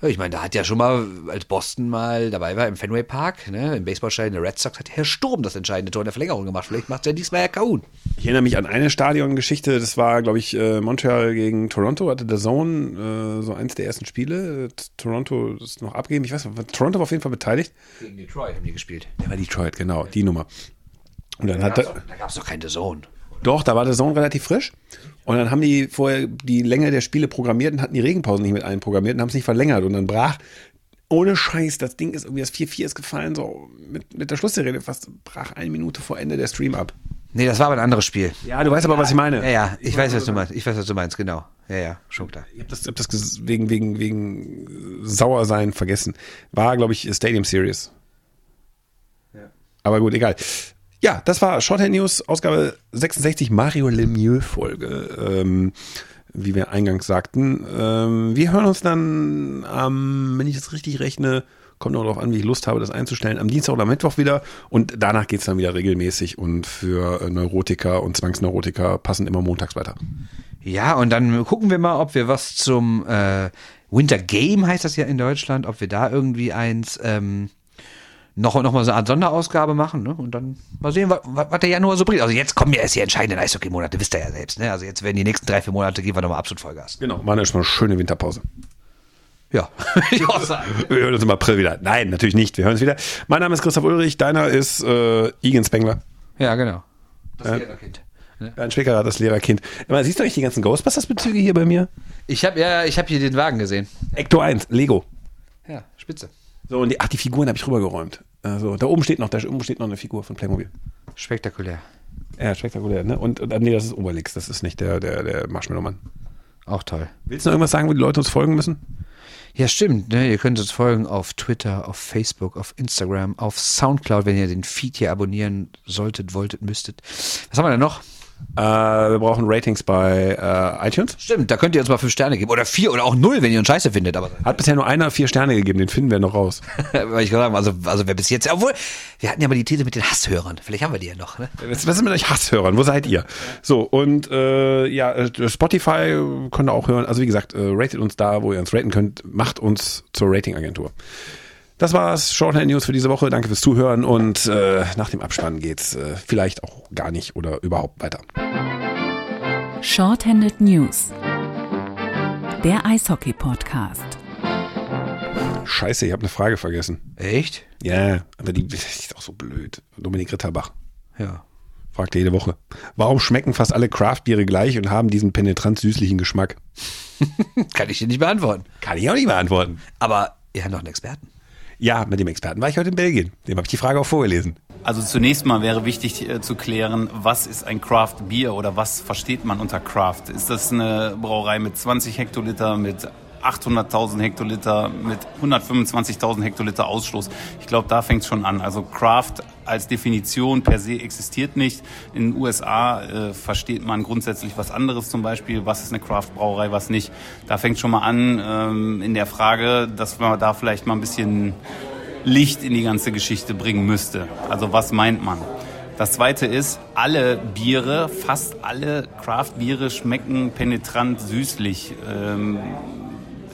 Speaker 2: Ich meine, da hat ja schon mal, als Boston mal dabei war im Fenway Park, ne, im Baseballstadion der Red Sox, hat Herr Sturm das entscheidende Tor in der Verlängerung gemacht. Vielleicht macht es ja diesmal Herr Kaun.
Speaker 1: Ich erinnere mich an eine Stadiongeschichte, das war, glaube ich, äh, Montreal gegen Toronto, hatte der Zone äh, so eins der ersten Spiele. Toronto ist noch abgegeben. Ich weiß nicht, Toronto war auf jeden Fall beteiligt.
Speaker 2: Gegen Detroit haben die gespielt.
Speaker 1: Ja, war Detroit, genau, die Nummer. Und dann
Speaker 2: da
Speaker 1: hat
Speaker 2: gab's doch, da gab es doch keine Zone.
Speaker 1: Doch, da war der Zone relativ frisch. Und dann haben die vorher die Länge der Spiele programmiert und hatten die Regenpausen nicht mit allen programmiert und haben es nicht verlängert. Und dann brach, ohne Scheiß, das Ding ist irgendwie, das 4-4 ist gefallen, so mit, mit der Schlussserie fast brach eine Minute vor Ende der Stream ab.
Speaker 2: Nee, das war aber ein anderes Spiel.
Speaker 1: Ja, du weißt aber, was ich meine.
Speaker 2: Ja, ja, ich, ich weiß, was du meinst. Ich weiß, was du meinst, genau. Ja, ja, schon klar.
Speaker 1: Ich habe das, hab das wegen, wegen, wegen Sauersein vergessen. War, glaube ich, Stadium Series. Ja. Aber gut, egal. Ja, das war Shorthand News, Ausgabe 66, Mario Lemieux Folge, ähm, wie wir eingangs sagten. Ähm, wir hören uns dann, ähm, wenn ich das richtig rechne, kommt noch darauf an, wie ich Lust habe, das einzustellen, am Dienstag oder Mittwoch wieder und danach geht's dann wieder regelmäßig und für äh, Neurotiker und Zwangsneurotiker passen immer montags weiter.
Speaker 2: Ja, und dann gucken wir mal, ob wir was zum äh, Winter Game heißt das ja in Deutschland, ob wir da irgendwie eins ähm, noch, noch mal so eine Art Sonderausgabe machen ne? und dann mal sehen, was, was der Januar so bringt. Also jetzt kommen ja erst die entscheidenden Eishockey-Monate, wisst ihr ja selbst. Ne? Also jetzt werden die nächsten drei, vier Monate, gehen wir nochmal absolut Vollgas.
Speaker 1: Genau, machen erstmal eine schöne Winterpause.
Speaker 2: Ja. ich auch sagen.
Speaker 1: Wir hören uns im April wieder. Nein, natürlich nicht. Wir hören uns wieder. Mein Name ist Christoph Ulrich, deiner ist äh, Igen Spengler.
Speaker 2: Ja, genau. Das
Speaker 1: Ja.
Speaker 2: Lehrerkind.
Speaker 1: Ein Schwickerer, das Lehrerkind. Siehst du eigentlich die ganzen Ghostbusters-Bezüge hier bei mir?
Speaker 2: Ich habe ja, ich habe hier den Wagen gesehen.
Speaker 1: Ecto 1, Lego.
Speaker 2: Ja, spitze.
Speaker 1: So, und die, ach, die Figuren habe ich rübergeräumt. Also, da oben steht noch, da oben steht noch eine Figur von Playmobil.
Speaker 2: Spektakulär.
Speaker 1: Ja, spektakulär, ne? Und, und nee, das ist Obelix, das ist nicht der, der, der Marshmallow-Mann.
Speaker 2: Auch toll.
Speaker 1: Willst du noch irgendwas sagen, wo die Leute uns folgen müssen?
Speaker 2: Ja, stimmt. Ne? Ihr könnt uns folgen auf Twitter, auf Facebook, auf Instagram, auf Soundcloud, wenn ihr den Feed hier abonnieren solltet, wolltet, müsstet. Was haben wir denn noch?
Speaker 1: Äh, wir brauchen Ratings bei äh, iTunes.
Speaker 2: Stimmt, da könnt ihr uns mal fünf Sterne geben. Oder vier oder auch null, wenn ihr uns scheiße findet. Aber
Speaker 1: Hat bisher nur einer vier Sterne gegeben, den finden wir noch raus.
Speaker 2: weil ich habe, also, also wer bis jetzt, obwohl, wir hatten ja mal die These mit den Hasshörern. Vielleicht haben wir die ja noch. Ne?
Speaker 1: Was, was ist mit euch Hasshörern? Wo seid ihr? So, und äh, ja, äh, Spotify könnt ihr auch hören. Also wie gesagt, äh, ratet uns da, wo ihr uns raten könnt. Macht uns zur Ratingagentur. Das war's. Shorthand News für diese Woche. Danke fürs Zuhören und äh, nach dem Abspann geht's äh, vielleicht auch gar nicht oder überhaupt weiter.
Speaker 3: Shorthanded News. Der Eishockey-Podcast.
Speaker 1: Scheiße, ich habe eine Frage vergessen.
Speaker 2: Echt?
Speaker 1: Ja, aber die ist auch so blöd. Dominik Ritterbach
Speaker 2: Ja.
Speaker 1: fragt jede Woche. Warum schmecken fast alle Craftbiere gleich und haben diesen penetrant süßlichen Geschmack?
Speaker 2: Kann ich dir nicht beantworten.
Speaker 1: Kann ich auch nicht beantworten.
Speaker 2: Aber ihr habt noch einen Experten.
Speaker 1: Ja, mit dem Experten war ich heute in Belgien. Dem habe ich die Frage auch vorgelesen.
Speaker 4: Also zunächst mal wäre wichtig äh, zu klären, was ist ein Craft Bier oder was versteht man unter Craft? Ist das eine Brauerei mit 20 Hektoliter, mit 800.000 Hektoliter, mit 125.000 Hektoliter Ausstoß? Ich glaube, da fängt es schon an. Also Craft als Definition per se existiert nicht. In den USA äh, versteht man grundsätzlich was anderes zum Beispiel. Was ist eine Craft-Brauerei, was nicht? Da fängt schon mal an ähm, in der Frage, dass man da vielleicht mal ein bisschen Licht in die ganze Geschichte bringen müsste. Also was meint man? Das zweite ist, alle Biere, fast alle Craft-Biere schmecken penetrant süßlich. Ähm,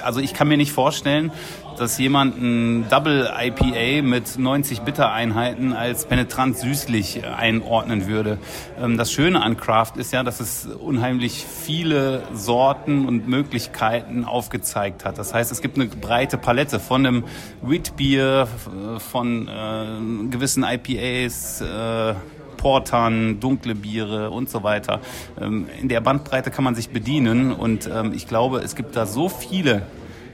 Speaker 4: also ich kann mir nicht vorstellen, dass jemand ein Double IPA mit 90 Bittereinheiten als penetrant süßlich einordnen würde. Ähm, Das Schöne an Craft ist ja, dass es unheimlich viele Sorten und Möglichkeiten aufgezeigt hat. Das heißt, es gibt eine breite Palette von einem Wheatbier, äh, von äh, gewissen IPAs, äh, Portern, dunkle Biere und so weiter. Ähm, In der Bandbreite kann man sich bedienen und ähm, ich glaube, es gibt da so viele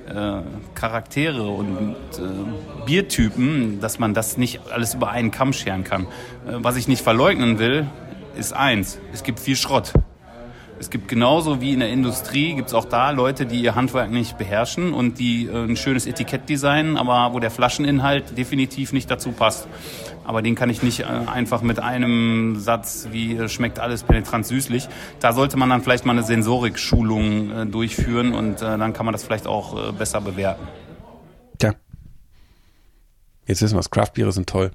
Speaker 4: äh, Charaktere und äh, Biertypen, dass man das nicht alles über einen Kamm scheren kann. Äh, was ich nicht verleugnen will, ist eins, es gibt viel Schrott. Es gibt genauso wie in der Industrie, gibt es auch da Leute, die ihr Handwerk nicht beherrschen und die äh, ein schönes Etikett designen, aber wo der Flascheninhalt definitiv nicht dazu passt. Aber den kann ich nicht äh, einfach mit einem Satz wie äh, schmeckt alles penetrant süßlich. Da sollte man dann vielleicht mal eine Sensorik-Schulung durchführen und dann kann man das vielleicht auch besser bewerten.
Speaker 1: Tja. Jetzt wissen wir es. Craftbiere sind toll.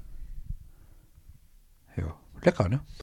Speaker 2: Ja. Lecker, ne?